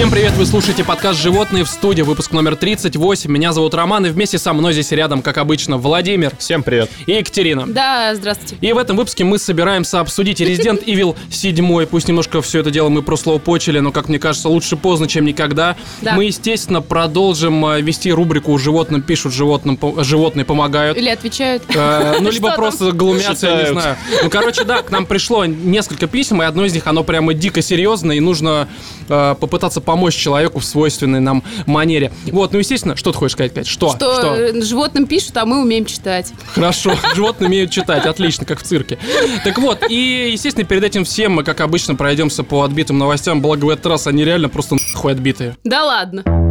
Всем привет, вы слушаете подкаст «Животные» в студии, выпуск номер 38. Меня зовут Роман, и вместе со мной здесь рядом, как обычно, Владимир Всем привет. и Екатерина. Да, здравствуйте. И в этом выпуске мы собираемся обсудить Resident Evil 7. Пусть немножко все это дело мы прослоупочили, но, как мне кажется, лучше поздно, чем никогда. Да. Мы, естественно, продолжим э, вести рубрику «Животным пишут, животным, по- животные помогают». Или отвечают. Э, Ну, либо Что там? просто глумятся, я не знаю. Ну, короче, да, к нам пришло несколько писем, и одно из них, оно прямо дико серьезное, и нужно э, попытаться помочь человеку в свойственной нам манере. Вот, ну, естественно, что ты хочешь сказать, Кать? Что? Что э, животным пишут, а мы умеем читать. Хорошо, животные умеют читать, отлично, как в цирке. Так вот, и, естественно, перед этим всем мы, как обычно, пройдемся по отбитым новостям, благо в этот раз они реально просто нахуй отбитые. Да ладно.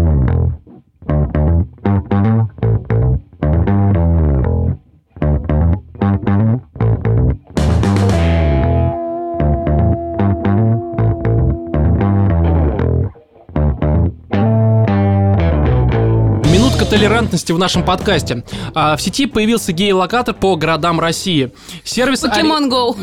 Толерантности в нашем подкасте. А, в сети появился гей-локатор по городам России. Сервис... Покемон Go.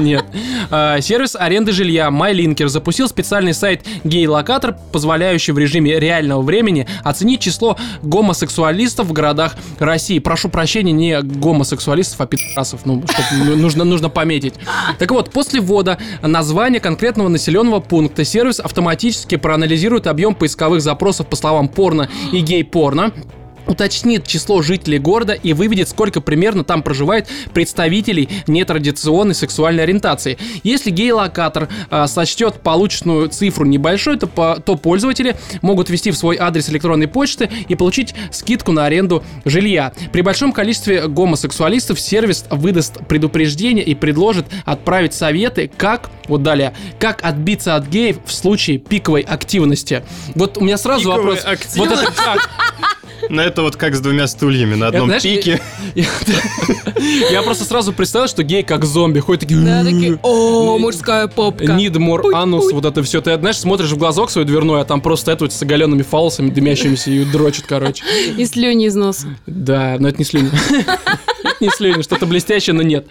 Нет. А, Сервис аренды жилья MyLinker запустил специальный сайт гей-локатор, позволяющий в режиме реального времени оценить число гомосексуалистов в городах России. Прошу прощения, не гомосексуалистов, а пидорасов. Ну, чтоб ну, нужно, нужно пометить. Так вот, после ввода названия конкретного населенного пункта сервис автоматически проанализирует объем поисковых запросов по словам порно и гей-порно уточнит число жителей города и выведет, сколько примерно там проживает представителей нетрадиционной сексуальной ориентации. Если гей-локатор а, сочтет полученную цифру небольшой, то, по- то пользователи могут ввести в свой адрес электронной почты и получить скидку на аренду жилья. При большом количестве гомосексуалистов сервис выдаст предупреждение и предложит отправить советы, как, вот далее, как отбиться от геев в случае пиковой активности. Вот у меня сразу Пиковой вопрос. активности? Вот это как? Ну, это вот как с двумя стульями на одном пике. Я, просто сразу представил, что гей как зомби, ходит такие... Такие, о, мужская попка. Need more Пуй, anus, пуй. вот это все. Ты, знаешь, смотришь в глазок свой дверной, а там просто это вот с оголенными фалосами дымящимися и дрочит, короче. И слюни из носа. Да, но это не слюни. Это не слюни, что-то блестящее, но нет.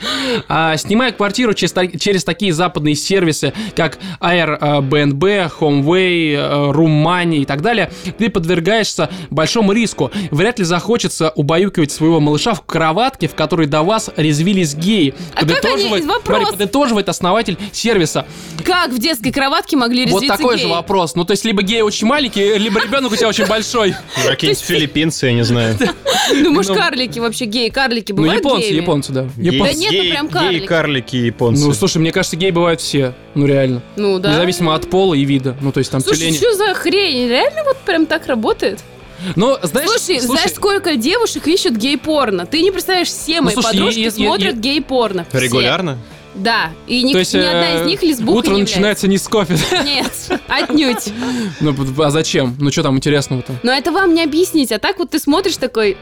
А, снимая квартиру через, та- через такие западные сервисы, как Airbnb, HomeWay, э, Room Money и так далее, ты подвергаешься большому риску. Вряд ли захочется убаюкивать своего малыша в кроватке, в которой до вас резвились геи. А как они- Подытоживает- вопрос. смотри, подытоживает основатель сервиса. Как в детской кроватке могли Вот резвиться такой геи? же вопрос. Ну, то есть, либо гей очень маленький, либо ребенок у тебя очень большой. Какие-нибудь филиппинцы, я не знаю. Ну, может, Ну. карлики вообще геи, карлики Ну, бывают японцы, геями? японцы, да. Японцы. Да нет, ну прям карлики. Гей-карлики японцы. Ну, слушай, мне кажется, геи бывают все. Ну, реально. Ну, да. Независимо от пола и вида. Ну, то есть там Слушай, тюлени. что за хрень? Реально вот прям так работает? Ну, знаешь, Слушай, знаешь, сколько девушек ищут гей-порно? Ты не представляешь, все мои Ну, слушай, подружки е- е- смотрят е- гей-порно. Все. Регулярно? Да. И ни, то есть, ни одна э, из них лесбухой Утро не начинается не с кофе. Нет, отнюдь. Ну, а зачем? Ну, что там интересного-то? Но это вам не объяснить. А так вот ты смотришь такой...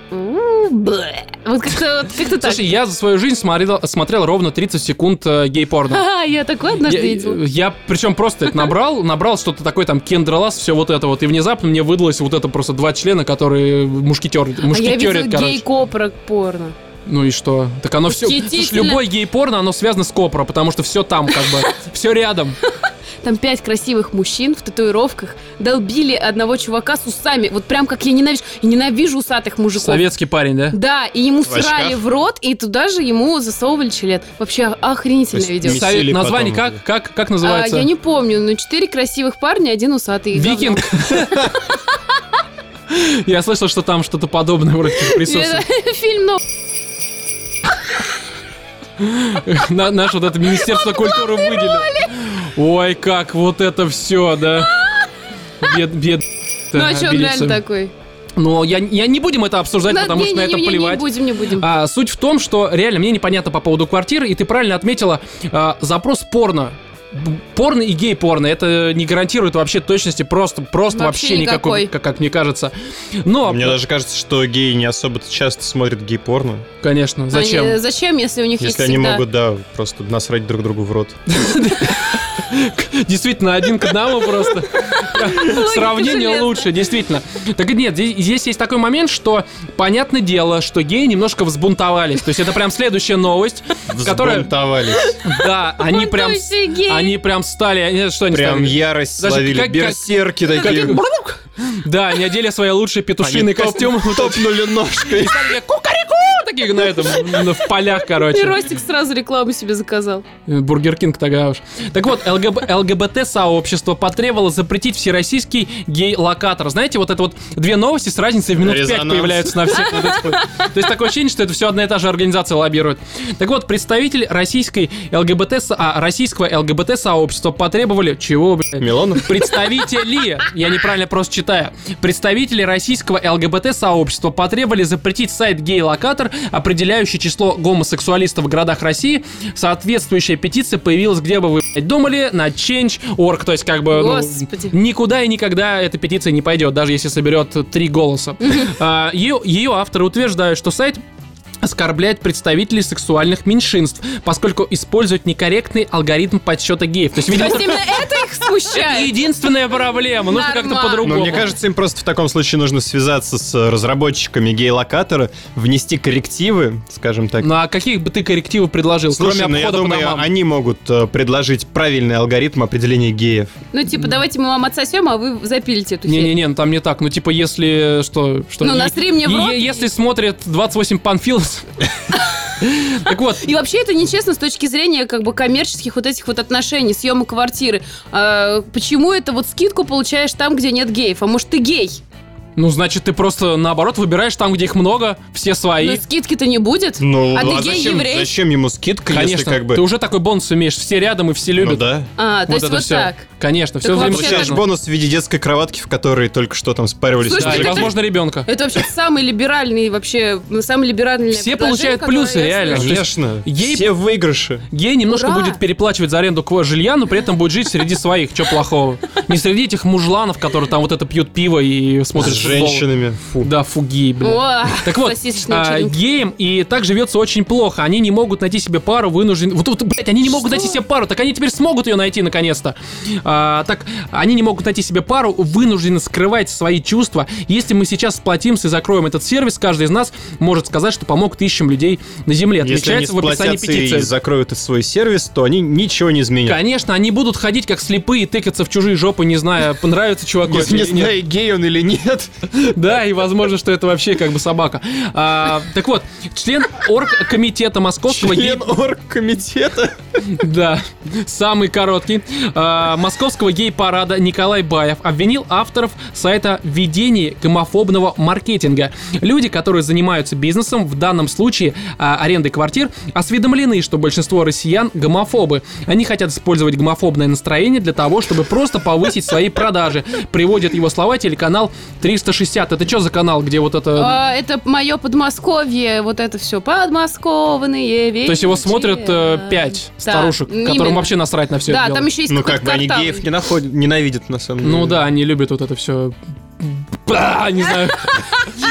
Вот как-то так. Слушай, я за свою жизнь смотрел, ровно 30 секунд э, гей-порно. А, я такое однажды Я, видела. я причем просто это набрал, набрал что-то такое там кендролаз, все вот это вот, и внезапно мне выдалось вот это просто два члена, которые мушкетер, А я мушкетерят, короче. гей-копра порно. Ну и что? Так оно все... Восхитительно. любой гей-порно, оно связано с копро, потому что все там как бы, все рядом. Там пять красивых мужчин в татуировках долбили одного чувака с усами. Вот прям как я ненавижу. Я ненавижу усатых мужиков. Советский парень, да? Да, и ему В очках? срали в рот, и туда же ему засовывали член. Вообще охренительное видео. Совет- название потом. как, как, как А, называется? я не помню, но четыре красивых парня, один усатый. Викинг. Я слышал, что там что-то подобное вроде присутствует. Фильм, На- Наше вот это Министерство культуры выделило. Ой, как вот это все, да. Бед, бед. ну а что, он реально такой? Но я, я не будем это обсуждать, Да, потому не, что на не, это не, не, плевать. Не будем, не будем. А, суть в том, что реально мне непонятно по поводу квартиры, и ты правильно отметила а, запрос порно. Порно и гей-порно, это не гарантирует вообще точности, просто, просто вообще, Вообще никакой, никакой. как, как мне кажется. Но, Мне даже кажется, что геи не особо часто смотрят гей-порно. конечно, зачем? Они- зачем, если у них есть Если они всегда... могут, да, просто насрать друг другу в рот. Действительно, один к одному просто. Сравнение лучше, действительно. Так и нет, здесь, здесь есть такой момент, что понятное дело, что геи немножко взбунтовались. То есть это прям следующая новость, которая... Взбунтовались. Да, они прям... Они прям стали, знаю, что они Прям стали. ярость словили. Берсерки такие. Да, они одели свои лучшие петушиные костюмы. Топнули ножкой. Кукареку! Такие на этом, в полях, И короче. Ростик сразу рекламу себе заказал. Бургер Кинг тогда уж. Так вот, ЛГБ, ЛГБТ-сообщество потребовало запретить всероссийский гей-локатор. Знаете, вот это вот две новости с разницей в минут пять появляются на всех. То есть такое ощущение, что это все одна и та же организация лоббирует. Так вот, представитель российской ЛГБТ, а, российского ЛГБТ-сообщества потребовали... Чего, блядь? Милонов? Представители, я неправильно просто читаю, представители российского ЛГБТ-сообщества потребовали запретить сайт гей-локатор, определяющий число гомосексуалистов в городах России. Соответствующая петиция появилась, где бы вы думали, на Change.org. То есть, как бы, ну, никуда и никогда эта петиция не пойдет, даже если соберет три голоса. А, ее авторы утверждают, что сайт оскорбляет представителей сексуальных меньшинств, поскольку использует некорректный алгоритм подсчета геев. То есть, То видимо, есть именно это их это смущает? единственная проблема. Нужно как-то по-другому. Ну, мне кажется, им просто в таком случае нужно связаться с разработчиками гей-локатора, внести коррективы, скажем так. Ну а каких бы ты коррективов предложил, Слушай, кроме ну я думаю, они могут э, предложить правильный алгоритм определения геев. Ну, типа, давайте мы вам отсосем, а вы запилите эту. Не-не-не, ну там не так. Ну, типа, если что... что Ну, насри мне в рот. Если смотрит 28 Так вот, И вообще это нечестно с точки зрения как бы коммерческих вот этих вот отношений, съема квартиры. А, почему это вот скидку получаешь там, где нет геев? А может ты гей? Ну, значит, ты просто, наоборот, выбираешь там, где их много, все свои. Но скидки-то не будет. Ну, А ты зачем, гей-еврей? зачем ему скидка, Конечно, если как бы... ты уже такой бонус имеешь, все рядом и все Ну любят. да. А, то Вот есть это вот все. так. Конечно, все Так вообще Получаешь так- бонус в виде детской кроватки, в которой только что там спаривались. Слушай, Да, и, это- возможно, ребенка. Это вообще самый либеральный вообще, ну, самый либеральный Все получают плюсы, реально. Конечно. Ей- Все в выигрыше. Гей немножко Ура! будет переплачивать за аренду кво- жилья, но при этом будет жить среди своих. Че плохого? Не среди этих мужланов, которые там вот это пьют пиво и смотрят футбол. женщинами. Фу. Да, фуги, блин. О, Так вот, а, геям и так живется очень плохо. Они не могут найти себе пару, вынуждены... Вот, вот, блядь, они не могут Что? найти себе пару, так они теперь смогут ее найти наконец-то. А, так, они не могут найти себе пару, вынуждены скрывать свои чувства. Если мы сейчас сплотимся и закроем этот сервис, каждый из нас может сказать, что помог тысячам людей на Земле. Если они в описании сплотятся и петиции. закроют свой сервис, то они ничего не изменят. Конечно, они будут ходить как слепые, тыкаться в чужие жопы, не зная, понравится чуваку не знаю, гей он или нет. Да, и возможно, что это вообще как бы собака. А, так вот, член оргкомитета Московского. Член оргкомитета. Да, самый короткий. А, Московского гей-парада Николай Баев обвинил авторов сайта в ведении гомофобного маркетинга. Люди, которые занимаются бизнесом, в данном случае а, арендой квартир, осведомлены, что большинство россиян гомофобы. Они хотят использовать гомофобное настроение для того, чтобы просто повысить свои продажи. Приводит его слова телеканал 360. Это что за канал, где вот это... А, это мое Подмосковье, вот это все подмосковные вечера. То есть его смотрят э, пять Да, старушек, которым именно. вообще насрать на все Да, это дело. там еще есть Ну как бы они геев не находят, ненавидят на самом деле. Ну да, они любят вот это все. Не знаю.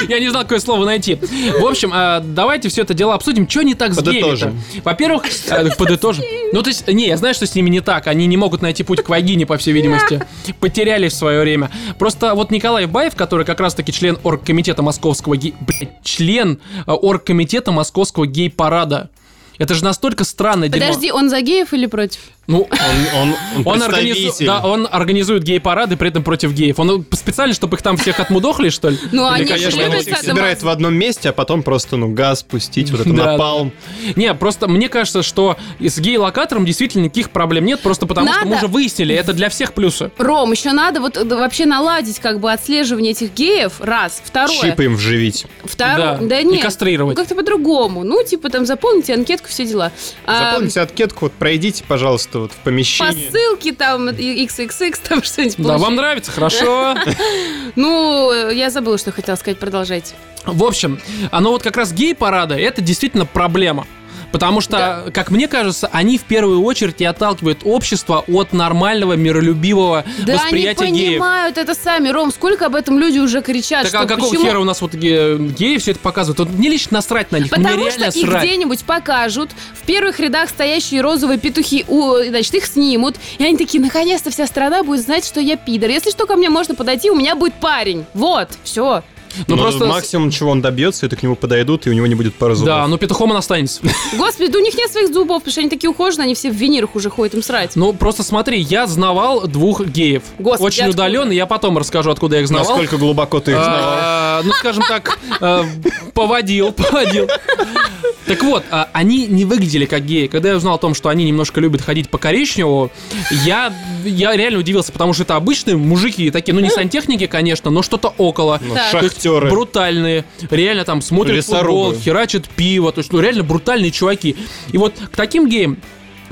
Я не знал, какое слово найти. В общем, а, давайте все это дело обсудим. Что не так с геями Подытожим. Во-первых, а, подытожим. Ну, то есть, не, я знаю, что с ними не так. Они не могут найти путь к вагине, по всей видимости. Потеряли в свое время. Просто вот Николай Баев, который как раз-таки член оргкомитета московского гей... Блядь, член а, оргкомитета московского гей-парада. Это же настолько странное дерьмо. Подожди, он за геев или против? Ну, Он, он, он он, организу- да, он организует гей-парады, при этом против геев. Он специально, чтобы их там всех отмудохали, что ли? Ну, Или, они же конечно, он- Их собирает в одном месте, а потом просто, ну, газ пустить, вот это Да, напалм. Не, просто мне кажется, что с гей-локатором действительно никаких проблем нет, просто потому что мы Надо- уже выяснили, это для всех плюсы. Ром, еще надо вот э, вообще наладить как бы отслеживание этих геев, раз. Второе. Чипы им вживить. Второе. Да, Да, и нет. кастрировать. Как-то по-другому. Ну, типа там заполните анкетку, все дела. А, Заполните анкетку, вот пройдите, пожалуйста, вот в помещении. Посылки там, и- XXX, там что-нибудь Да, вам нравится? Хорошо. Ну, я забыла, что хотела сказать, продолжайте. В общем, оно вот как раз гей-парада, это действительно проблема. Потому что, как мне кажется, они в первую очередь и отталкивают общество от нормального, миролюбивого Да восприятия они геев. понимают это сами, Ром, сколько об этом люди уже кричат, Так что а какого почему... хера у нас вот ге- геи все это показывают? Вот мне лично насрать на них, мне Потому что реально их срать. где-нибудь покажут, в первых рядах стоящие розовые петухи, у, значит, их снимут, и они такие, наконец-то вся страна будет знать, что я пидор. Если что, ко мне можно подойти, у меня будет парень. Вот, все. Ну, Но просто... максимум, чего он добьется, это к нему подойдут, и у него не будет пары зубов. Да, ну петухом он останется. Господи, да у них нет своих зубов, потому что они такие ухоженные, они все в винирах уже ходят им срать. Ну, просто смотри, я знавал двух геев. Господи, Очень откуда? удаленно, я потом расскажу, откуда я их знавал. Насколько глубоко ты их знавал? А, Ну, скажем так, э, поводил, поводил. Так вот, а, они не выглядели как геи. Когда я узнал о том, что они немножко любят ходить по коричневому, я, я реально удивился, потому что это обычные мужики, такие, ну не сантехники, конечно, но что-то около. Ну. Шахтеры. брутальные, реально там смотрят Лесорубы. футбол, херачат пиво, то есть, ну реально брутальные чуваки. И вот к таким геям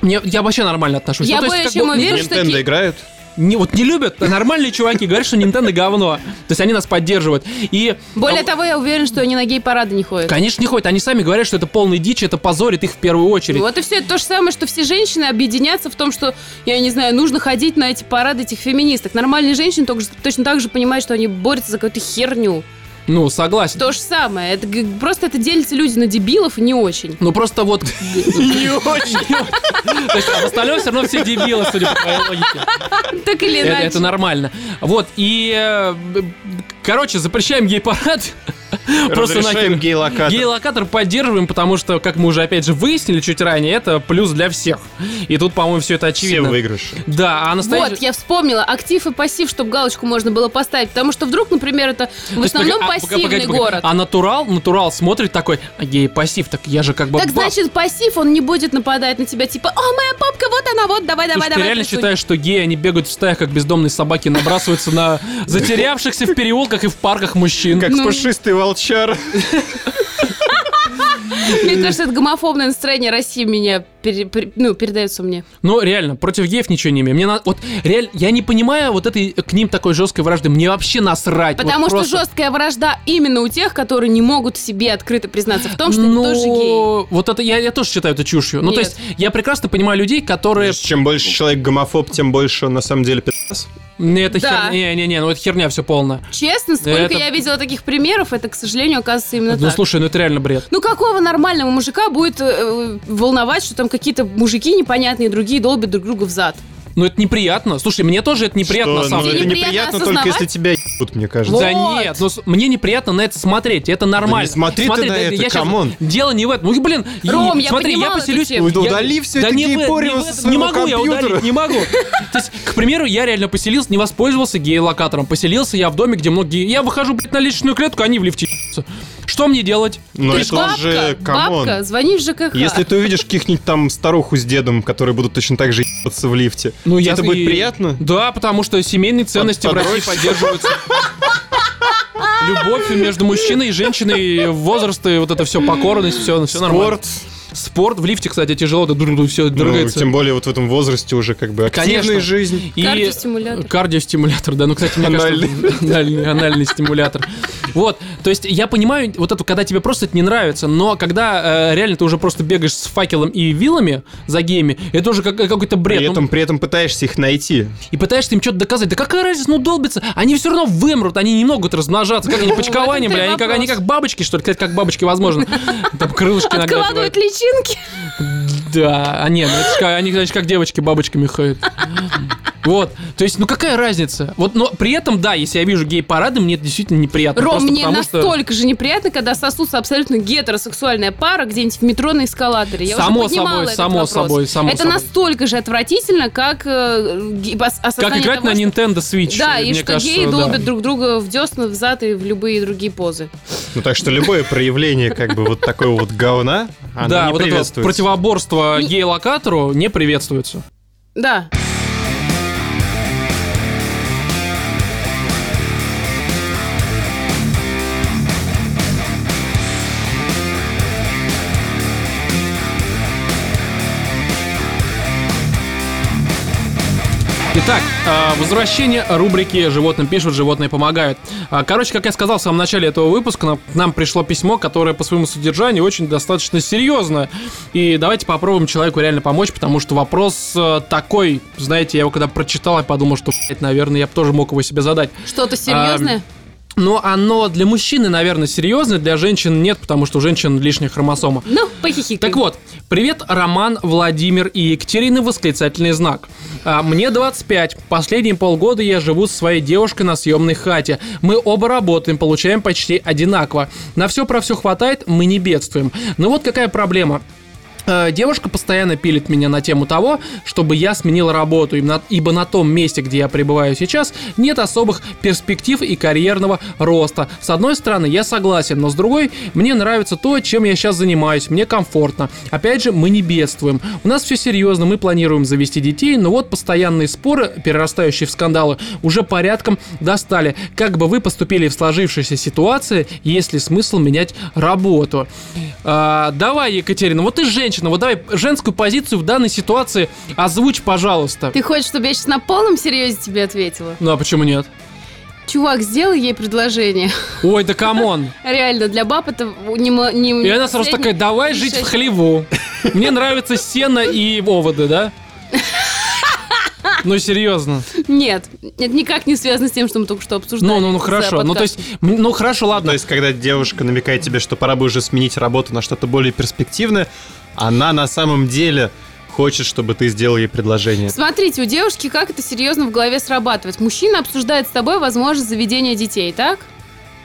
мне, я вообще нормально отношусь. Я Ну, то есть, чем бы, уверен, что Nintendo такие- играют? Не, вот не любят, а нормальные чуваки говорят, что Nintendo говно. То есть они нас поддерживают. И Более а, того, я уверен, что они на гей-парады не ходят. Конечно, не ходят. Они сами говорят, что это полный дичь, это позорит их в первую очередь. Вот и все, это то же самое, что все женщины объединятся в том, что, я не знаю, нужно ходить на эти парады этих феминисток. Нормальные женщины только точно так же понимают, что они борются за какую-то херню. Ну, согласен. То же самое. Это, просто это делятся люди на дебилов и не очень. Ну, просто вот... Не очень. То есть, а в остальном все равно все дебилы, судя по твоей логике. Так или иначе. это нормально. Вот, и... э, Короче, запрещаем гей-парад. Просто нахер. гей-локатор. Гей-локатор поддерживаем, потому что, как мы уже опять же выяснили чуть ранее, это плюс для всех. И тут, по-моему, все это Все очевидно. выигрыши. Да, а настоящий... Вот, я вспомнила, актив и пассив, чтобы галочку можно было поставить. Потому что вдруг, например, это в основном погоди, а, пассивный погоди, погоди. город. А натурал, натурал смотрит такой, а гей пассив, так я же как бы Так баб. значит, пассив, он не будет нападать на тебя, типа, о, моя папка, вот она, вот, давай, Слушай, давай, ты давай. реально присунь». считаешь, что геи, они бегают в стаях, как бездомные собаки, набрасываются на затерявшихся в переулках и в парках мужчин? Как Ну. Волчар. Мне кажется, это гомофобное настроение России меня пере- пере- ну, передается мне. Ну, реально, против геев ничего не имею. Мне на... вот реально, я не понимаю вот этой к ним такой жесткой вражды. Мне вообще насрать. Вот Потому что просто. жесткая вражда именно у тех, которые не могут себе открыто признаться в том, что они Ну, тоже геи. Вот это я, я тоже считаю это чушью. Ну, то Нет. есть, я прекрасно понимаю людей, которые. Чем больше человек гомофоб, тем больше он на самом деле пи***ц. Не, это Да. херня. Не-не-не, ну это херня все полная. Честно, сколько Это- я видела таких примеров, это, к сожалению, оказывается именно Ну так. слушай, ну это реально бред. Ну какого нормального мужика будет э, волновать, что там какие-то мужики непонятные, другие долбят друг друга в зад? Ну это неприятно. Слушай, мне тоже это неприятно Что, на самом ну, деле. это Неприятно неприятно только если тебя ебут, мне кажется. Да Вот. нет, ну мне неприятно на это смотреть, это нормально. не смотри ты на это, я come on. Дело не в этом. Ну, блин, Ром, я смотри, я поселюсь... да я- удали всё да в- гей-порно не со Не могу я компьютера. удалить, не могу. То есть, к примеру, я реально поселился, не воспользовался гей-локатором. Поселился я в доме, где много геев. Я выхожу, блядь, на лестничную клетку, они в лифте ебутся. Что мне делать? Но Ты это бабка, уже, come on. бабка, звони в ЖКХ. Если ты увидишь каких-нибудь там старуху с дедом, которые будут точно так же ебаться в лифте, Ну, тебе я это и- будет приятно? Да, потому что семейные ценности в России поддерживаются. Любовь между мужчиной и женщиной, возраст и вот это все, покорность, все, все нормально. Спорт. Спорт в лифте, кстати, тяжело, да все Ну, дрыгается. тем более вот в этом возрасте уже как бы активная Конечно. жизнь. И Кардиостимулятор. Кардиостимулятор, да. Ну, кстати, мне Анальный. кажется, анальный, анальный стимулятор. Вот, то есть я понимаю вот это, когда тебе просто это не нравится, но когда э, реально ты уже просто бегаешь с факелом и вилами за гейми, это уже как- какой-то бред. При Ну, этом, при этом пытаешься их найти. и пытаешься им что-то доказать. Да какая разница, ну долбится. Они все равно вымрут, они не могут размножаться. Как они почкованием, бля, они как, они как бабочки, что ли? Кстати, как бабочки возможно. Там крылышки иногда. Откладывают личинки. Да, а нет, ну это они, значит, как девочки бабочками ходят. Вот, то есть, ну какая разница? Вот, но при этом, да, если я вижу гей-парады, мне это действительно неприятно. Ром, мне потому что- настолько же неприятно, когда сосутся абсолютно гетеросексуальная пара где-нибудь в метро на эскалаторе. Я Само уже собой, этот само вопрос. собой, само Это собой. настолько же отвратительно, как э, Как играть того, на что- Nintendo Switch. Да, и что кажется, геи да. долбят друг друга в десна, в зад и в любые другие позы. Ну так что любое проявление как бы вот такого вот говна, оно Да, не вот это вот приветствуется. противоборство Не- гей-локатору не приветствуется. Да. Итак, а, возвращение рубрики «Животным пишут, животные помогают». А, Короче, как я сказал в самом начале этого выпуска, нам- пришло письмо, которое по своему содержанию очень достаточно серьезно. И давайте попробуем человеку реально помочь, потому что вопрос э, такой, знаете, я его когда прочитал, я подумал, что, блядь, наверное, я бы тоже мог его себе задать. Что-то серьезное? Но оно для мужчины, наверное, серьезно, для женщин нет, потому что у женщин лишняя хромосома. Ну, похихикай. Так вот, привет, Роман, Владимир и Екатерина, восклицательный знак. А, Мне 25. Последние полгода я живу со своей девушкой на съемной хате. Мы оба работаем, получаем почти одинаково. На все про все хватает, мы не бедствуем. Но вот какая проблема. Э, Девушка постоянно пилит меня на тему того, чтобы я сменил работу, ибо- на том месте, где я пребываю сейчас, нет особых перспектив и карьерного роста. С одной стороны, я согласен, но с другой, мне нравится то, чем я сейчас занимаюсь, мне комфортно. Опять же, мы не бедствуем. У нас все серьезно, мы планируем завести детей, но вот постоянные споры, перерастающие в скандалы, уже порядком достали. Как бы вы поступили в сложившейся ситуации, есть ли смысл менять работу? А, давай, Екатерина, вот ты женщина, вот давай женскую позицию в данной ситуации озвучь, пожалуйста. Ты хочешь, чтобы я сейчас на полном серьезе тебе ответила? Ну а почему нет? Чувак, сделай ей предложение. Ой, да come on. Реально, для баб это не... не И она сразу такая, давай жить в хлеву. Мне нравится сено и оводы, да? Ну, серьезно. Нет, это никак не связано с тем, что мы только что обсуждали. Ну, ну, ну, хорошо. Ну, то есть, ну, хорошо, То ладно. есть, когда девушка намекает тебе, что пора бы уже сменить работу на что-то более перспективное, она на самом деле хочет, чтобы ты сделал ей предложение. Смотрите, у девушки как это серьезно в голове срабатывает. Мужчина обсуждает с тобой возможность заведения детей, так?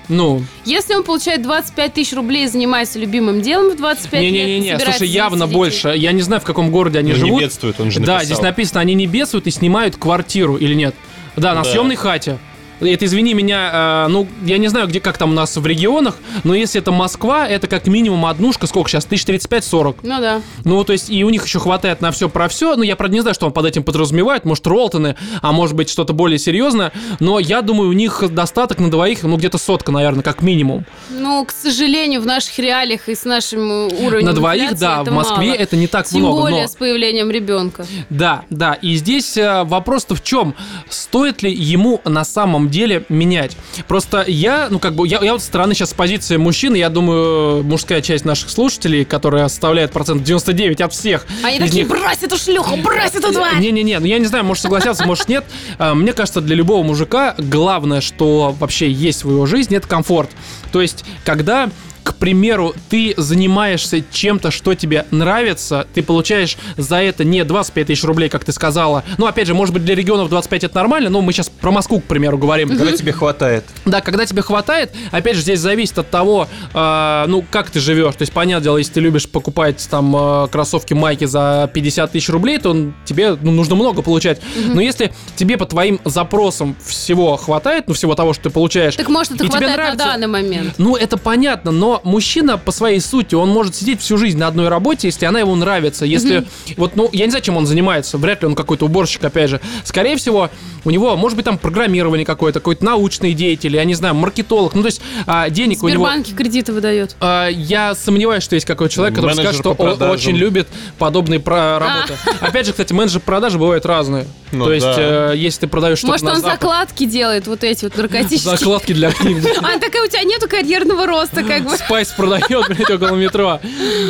Ну, Если он получает 25 тысяч рублей и занимается любимым делом в 25 лет, не-не-не, собирается слушай, завести явно детей. больше. Я не знаю, в каком городе они Ну, не живут. бедствует, он же Да, написал. здесь написано, они не бедствуют и снимают квартиру или нет. Да, на Да. съемной хате. Это, извини меня, э, ну, я не знаю, где как там у нас в регионах, но если это Москва, это как минимум однушка, сколько сейчас, 1035-40. Ну да. Ну, то есть, и у них еще хватает на все про все. Ну, я, правда, не знаю, что он под этим подразумевает. Может, Ролтоны, а может быть, что-то более серьезное. Но я думаю, у них достаток на двоих, ну, где-то сотка, наверное, как минимум. Ну, к сожалению, в наших реалиях и с нашим уровнем на двоих, да, в Москве мало. это не так Тем много. более но... с появлением ребенка. Да, да. И здесь э, вопрос-то в чем? Стоит ли ему на самом деле менять? Просто я, ну как бы, я, я вот со стороны сейчас с позиции мужчины, я думаю, мужская часть наших слушателей, которая составляет процент 99 от всех. Они из такие, них- брось эту шлюху, брось эту тварь! Не-не-не, ну я не знаю, может согласятся, может нет. А, Мне кажется, для любого мужика главное, что вообще есть в его жизни, это комфорт. То есть, когда к примеру, ты занимаешься чем-то, что тебе нравится, ты получаешь за это не 25 тысяч рублей, как ты сказала. Ну, опять же, может быть, для регионов 25 это нормально, но мы сейчас про Москву, к примеру, говорим. Когда тебе хватает. Да, когда тебе хватает, опять же, здесь зависит от того, э, ну, как ты живешь. То есть, понятное дело, если ты любишь покупать там э, кроссовки, майки за 50 тысяч рублей, то тебе ну, нужно много получать. Но если тебе по твоим запросам всего хватает, ну, всего того, что ты получаешь, Так может, это и тебе хватает на нравится- данный момент. ну, это понятно, но мужчина по своей сути, он может сидеть всю жизнь на одной работе, если она ему нравится. Если, вот, ну, я не знаю, чем он занимается, вряд ли он какой-то уборщик, опять же. Скорее всего, у него, может быть, там программирование какое-то, какой-то научный деятель, я не знаю, маркетолог. Ну, то есть, а, денег В у него... Сбербанке кредиты выдает. А, Я сомневаюсь, что есть какой-то человек, который Менеджер скажет, что он продажам. очень любит подобные про- работы. Опять же, кстати, менеджер продажи бывают разные. Ну То есть, э, если ты продаешь что-то Может, он Запад- закладки делает, вот эти вот наркотические. закладки для книг. А такая, у тебя нету карьерного роста, как бы. Спайс продает, блядь, около метро.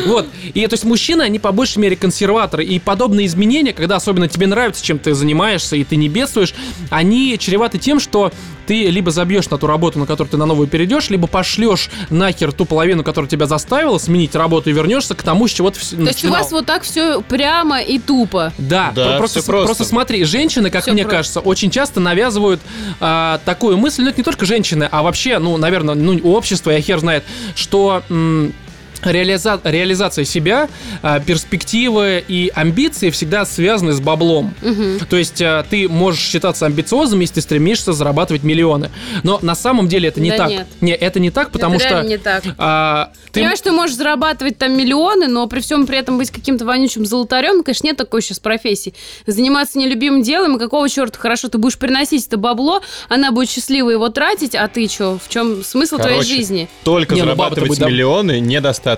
Вот. И то есть мужчины, они по большей мере консерваторы. И подобные изменения, когда особенно тебе нравится, чем ты занимаешься, и ты не бедствуешь, они чреваты тем, что ты либо забьешь на ту работу, на которую ты на новую перейдешь, либо пошлешь нахер ту половину, которая тебя заставила сменить работу и вернешься к тому, с чего ты То есть у вас вот так все прямо и тупо. Да, Да, про- просто, просто. просто смотри, женщины, как Всё мне просто. кажется, очень часто навязывают а, такую мысль, ну это не только женщины, а вообще, ну, наверное, ну, у общества, я хер знает, что... реализа- реализация себя, а, перспективы и амбиции всегда связаны с баблом. То есть а, ты можешь считаться амбициозным, если ты стремишься зарабатывать миллионы. Но на самом деле это не Да так. нет. Не, это не так, потому Это что... не так. а, ты- Понимаешь, ты можешь зарабатывать там миллионы, но при всем при этом быть каким-то вонючим золотарем, ну, конечно, нет такой сейчас профессии. Заниматься нелюбимым делом, и какого черта, хорошо, ты будешь приносить это бабло, она будет счастливо его тратить, а ты что, в чем смысл твоей Короче, жизни? Только Не, ну зарабатывать дом- миллионы недостаточно.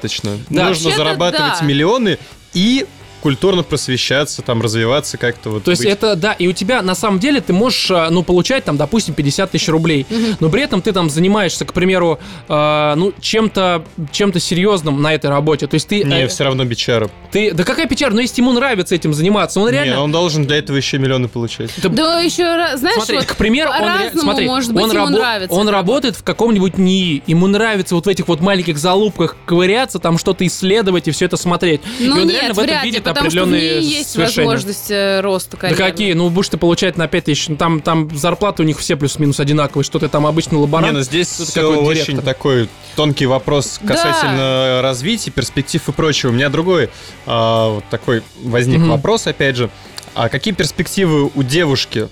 Да. Нужно зарабатывать да. миллионы и культурно просвещаться, там, развиваться как-то. Вот То есть быть. это, да, и у тебя на самом деле ты можешь, э, ну, получать там, допустим, 50 тысяч рублей, но при этом ты там занимаешься, к примеру, э, ну, чем-то чем серьезным на этой работе. То есть ты... Не, э, все равно бичара. ты да какая печаль, но если ему нравится этим заниматься, он реально... Не, он должен для этого еще миллионы получать. Да, Да еще, знаешь, Смотри, вот к примеру, он, по-разному, смотри, может быть, он, ему рабо- нравится. он работает в каком-нибудь НИИ, ему нравится вот в этих вот маленьких залупках ковыряться, там что-то исследовать и все это смотреть. Ну и он нет, реально в этом вряд ли, видит потому что в определенные ней есть свершения. возможность э, роста Да карьерного. какие? Ну, будешь ты получать на 5 тысяч. Ну, Там, там зарплаты у них все плюс-минус одинаковые. Что ты там обычно лаборант. Не, ну здесь какой-то очень директор. такой тонкий вопрос Да. касательно развития, перспектив и прочего. У меня другой а, вот такой возник Мгм. вопрос, опять же. А какие перспективы у девушки?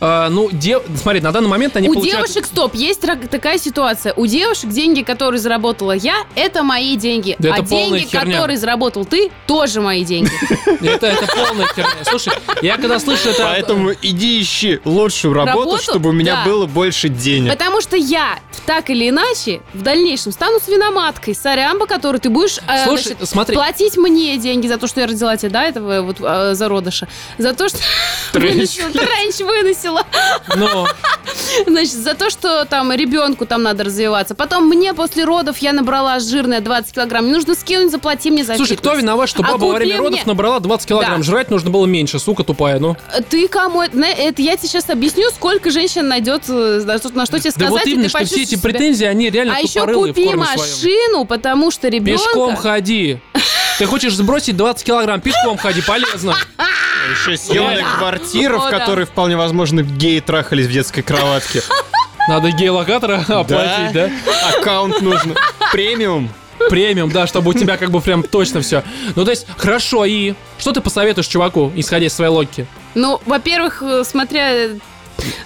А, ну, де- смотри, на данный момент они У получают... девушек, стоп, есть такая ситуация. У девушек деньги, которые заработала я, это мои деньги. Да а это полная деньги, херня. которые заработал ты, тоже мои деньги. Это, это полная херня. Слушай, я когда слышу это... Поэтому иди ищи лучшую работу, Работу? чтобы у меня Да. было больше денег. Потому что я так или иначе в дальнейшем стану свиноматкой, сорям, по которой ты будешь э, Слушай, значит, смотри. платить мне деньги за то, что я родила тебя, да, этого вот э, зародыша, за то, что Тренч. выносила, тренч выносила, Ну, значит, за то, что там ребенку там надо развиваться. Потом мне после родов я набрала жирная 20 килограмм, мне нужно скинуть, заплати мне за слушай, кто фитнес. виноват, что А баба во купи время родов мне- набрала 20 килограмм? Да. Жрать нужно было меньше, сука тупая, ну. Ты кому это, я тебе сейчас объясню, сколько женщин найдет, э, на что, на что тебе Да сказать, вот и именно, что все эти себя. претензии, они реально А еще купи машину, потому что ребенка... Пешком ходи. Ты хочешь сбросить 20 килограмм, пешком ходи, полезно. Еще съемная квартира, в которой вполне возможно геи трахались в детской кроватке. Надо гей-локатора оплатить, да? Аккаунт нужно. Премиум. Премиум, да, чтобы у тебя как бы прям точно все. Ну, то есть, хорошо, и что ты посоветуешь чуваку, исходя из своей логики? Ну, во-первых, э, смотря...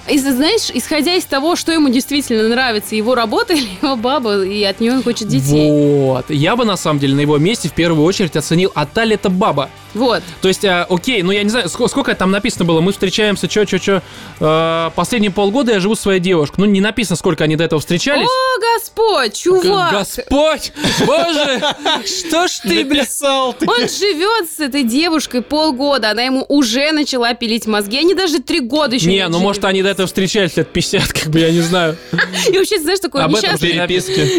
Из, знаешь, исходя из того, что ему действительно нравится, его работа или его баба, и от нее он хочет детей. Вот. Я бы, на самом деле, на его месте в первую очередь оценил, а та ли это баба? Вот. То есть, а, окей, ну я не знаю, ск- сколько там написано было, мы встречаемся, чё, чё, чё. Э, последние полгода я живу со своей девушкой. Ну, не написано, сколько они до этого встречались. О, Господь, чувак! Господь! Боже! Что ж ты? Написал ты. Он живет с этой девушкой полгода, она ему уже начала пилить мозги. Они даже три года еще Не, ну жили может они до этого встречались лет 50, как бы, я не знаю. И вообще, знаешь, такой Об несчастный,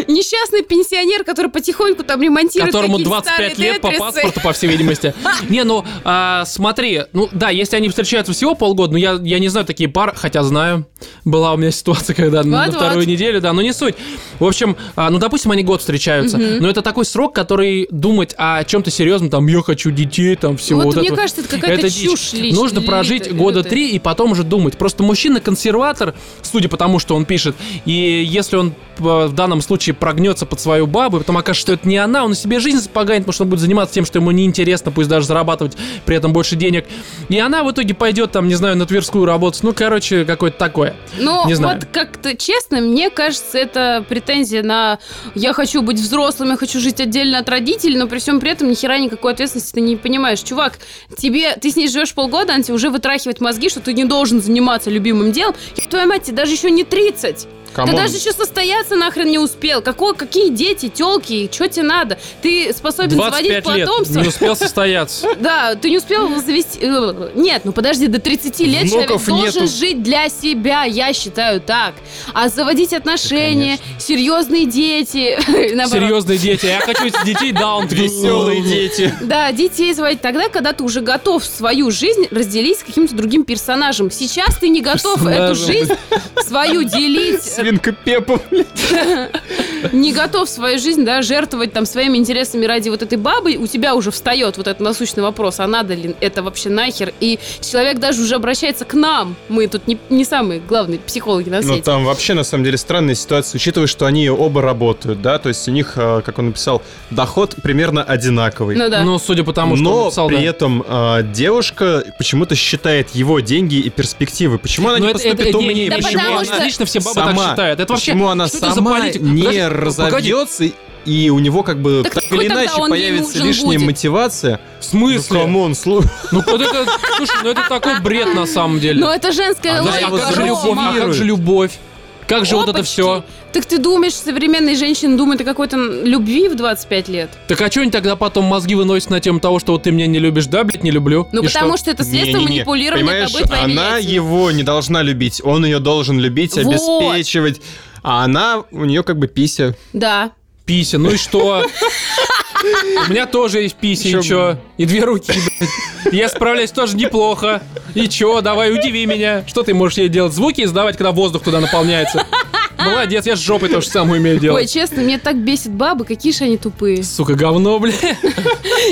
несчастный пенсионер, который потихоньку там ремонтирует Которому какие-то 25 старые лет по паспорту, по всей видимости. Не, ну, а, смотри, ну да, если они встречаются всего полгода, ну я, я не знаю такие пары, хотя знаю, была у меня ситуация, когда на Вот-вот. вторую неделю, да, но не суть. В общем, а, ну, допустим, они год встречаются, но это такой срок, который думать о чем-то серьезном, там, я хочу детей, там, всего Вот вот мне этого. кажется, это какая-то дичь. чушь лич- Нужно прожить года три и потом уже думать. Просто мужчина консерватор, судя по тому, что он пишет, и если он э, в данном случае прогнется под свою бабу, и потом окажется, что это не она, он себе жизнь запоганит, потому что он будет заниматься тем, что ему неинтересно, пусть даже зарабатывать при этом больше денег. И она в итоге пойдет там, не знаю, на Тверскую работать. Ну, короче, какое-то такое. Но Не знаю. вот как-то честно, мне кажется, это претензия на я хочу быть взрослым, я хочу жить отдельно от родителей, но при всем при этом ни хера никакой ответственности ты не понимаешь. Чувак, тебе, ты с ней живешь полгода, она тебе уже вытрахивает мозги, что ты не должен заниматься любимым делом. Еб Твоя мать, тебе даже еще не 30. Ты Come on. даже еще состояться нахрен не успел. Какой, какие дети, телки, что тебе надо? Ты способен заводить 25 лет, потомство? не успел состояться. Да, ты не успел завести... э, Нет, ну подожди, до 30 лет Внуков человек должен нету. жить для себя, я считаю так. А заводить отношения, серьезные дети... Серьезные дети. Я хочу этих детей даун. Веселые дети. Да, детей заводить тогда, когда ты уже готов свою жизнь разделить с каким-то другим персонажем. Сейчас ты не готов эту жизнь свою делить, Свинка Пепа, блядь. не готов свою жизнь, да, жертвовать там своими интересами ради вот этой бабы, у тебя уже встает вот этот насущный вопрос, а надо ли это вообще нахер? И человек даже уже обращается к нам. Мы тут не, не самые главные психологи на Ну, свете. там вообще, на самом деле, странная ситуация, учитывая, что они оба работают, да, то есть у них, э, как он написал, доход примерно одинаковый. Ну да. Ну, судя по тому, что он Но написал, при да. этом э, девушка почему-то считает его деньги и перспективы. Почему она Ну, не это- поступит это- умнее? Да почему потому она что- Отлично все бабы сама, считают. Это вообще... почему она что это за сама не Подожди, погоди. разовьется и у него как бы Так так, или иначе появится лишняя будет? мотивация. В смысле? Ну, come on, слу- Ну, вот это, слушай, ну это такой бред на самом деле. Но это женская а логика. как же любовь? А как же любовь? Как же вот это Опачки. все? Так ты думаешь, современные женщины думают о какой-то любви в 25 лет? Так а что они тогда потом мозги выносят на тему того, что вот ты меня не любишь? Да, блядь, не люблю. Ну, И потому что, это средство Не-не-не. манипулирования Понимаешь, тобой твоими она яйцами. его не должна любить, он ее должен любить, Вот. обеспечивать. А она, у нее как бы пися. Да. Пися, ну и что? У меня тоже есть пися, и Чё? И две руки, блядь. Я справляюсь тоже неплохо. И чё, давай, удиви меня. Что ты можешь ей делать? Звуки издавать, когда воздух туда наполняется? Молодец, я с жопой то же самое умею Ой, делать. честно, мне так бесит бабы, какие же они тупые. Сука, говно, бля.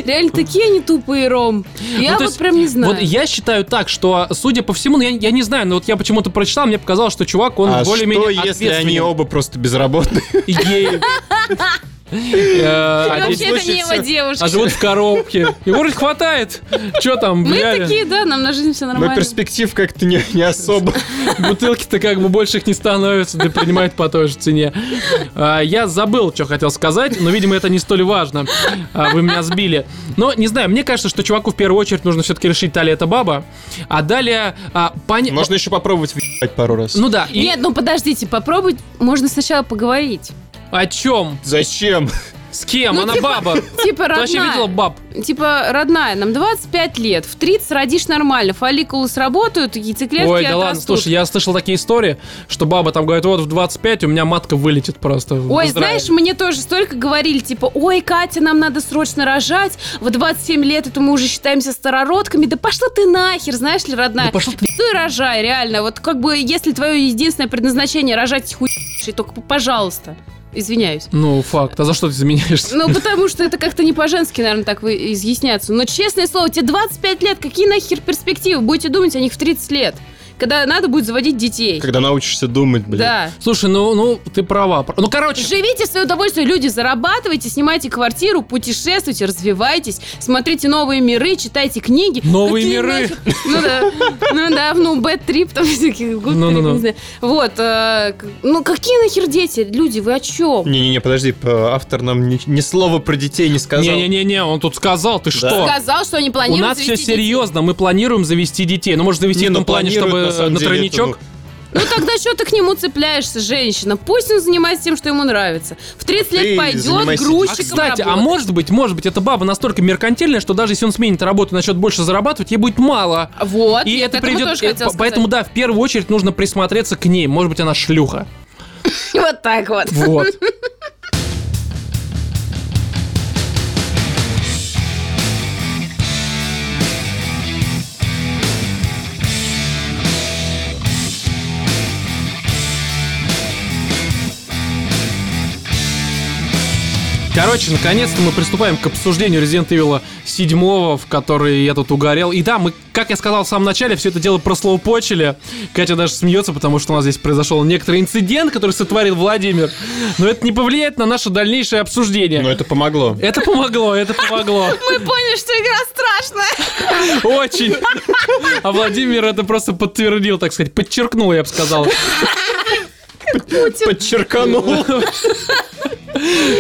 Реально, такие они тупые, Ром. Я Ну, вот есть, прям не знаю. Вот я считаю так, что, судя по всему, ну, я, я не знаю, но вот я почему-то прочитал, мне показалось, что чувак, он а более-менее что, если они оба просто безработные? И геи. Э, И а вообще это не его девушка. а живут в коробке. Его вроде хватает. Че там, Мы такие, да, нам на жизнь все Но нормально. перспектив как-то не, не особо. Бутылки-то как бы больше их не становится, да принимают по той же цене. А, Я забыл, что хотел сказать, но, видимо, это не столь важно. А, Вы меня сбили. Но, не знаю, мне кажется, что чуваку в первую очередь нужно все-таки решить, та ли это баба. А далее понять... Можно еще попробовать въебать пару раз. Ну да, и Нет, ну подождите, попробуй, можно сначала поговорить. О чем? Зачем? С кем? Ну, Она типа, баба. Типа Ты вообще видела родная. баб? Типа, родная, нам 25 лет, в 30 родишь нормально, фолликулы сработают, яйцеклетки Ой, да ладно, отрастут. слушай, я слышал такие истории, что баба там говорит, вот в 25 у меня матка вылетит просто. Ой, Израиль». знаешь, мне тоже столько говорили, типа, ой, Катя, нам надо срочно рожать, в 27 лет это мы уже считаемся старородками, да пошла ты нахер, знаешь ли, родная. Да пошла ты- Ты рожай, реально, вот как бы, если твое единственное предназначение рожать хуй, только пожалуйста, извиняюсь. Ну, факт. А за что ты заменяешься? Ну, потому что это как-то не по-женски, наверное, так вы изъясняться. Но, честное слово, тебе 25 лет, какие нахер перспективы? Будете думать о них в 30 лет, когда надо будет заводить детей. Когда научишься думать, блин. Да. Слушай, ну, ну, ты права. Ну, короче, Живите в свое удовольствие, люди, зарабатывайте, снимайте квартиру, путешествуйте, развивайтесь, смотрите новые миры, читайте книги. Новые Какие миры? Ну да, ну да, ну бэт трип там всякие, good Ну-ну-ну. trip, не знаю. Вот, э, ну какие нахер дети, люди, вы о чем? Не-не-не, подожди, автор нам ни, ни слова про детей не сказал. не-не-не, он тут сказал, ты что? Сказал, что они У планируют нас все детей. серьезно, мы планируем завести детей. Ну, может, завести Не, в ну, том плане, чтобы на на тройничок? это, Ну тогда что ты к нему цепляешься, женщина? Пусть он занимается тем, что ему нравится. В 30 А ты лет пойдет занимайся А, грузчиком кстати, а может быть, может быть, эта баба настолько меркантильная, что даже если он сменит работу и начнет больше зарабатывать, ей будет мало. Вот, И это хотела э. Поэтому, да, в первую очередь нужно присмотреться к ней. Может быть, она шлюха. Вот так вот. Вот. Короче, наконец-то мы приступаем к обсуждению Resident Evil 7, в который я тут угорел. И да, мы, как я сказал в самом начале, все это дело прослоупочили. Катя даже смеется, потому что у нас здесь произошел некоторый инцидент, который сотворил Владимир. Но это не повлияет на наше дальнейшее обсуждение. Но это помогло. Это помогло, это помогло. Мы поняли, что игра страшная. Очень. А Владимир это просто подтвердил, так сказать, подчеркнул, я бы сказал. Подчерканул.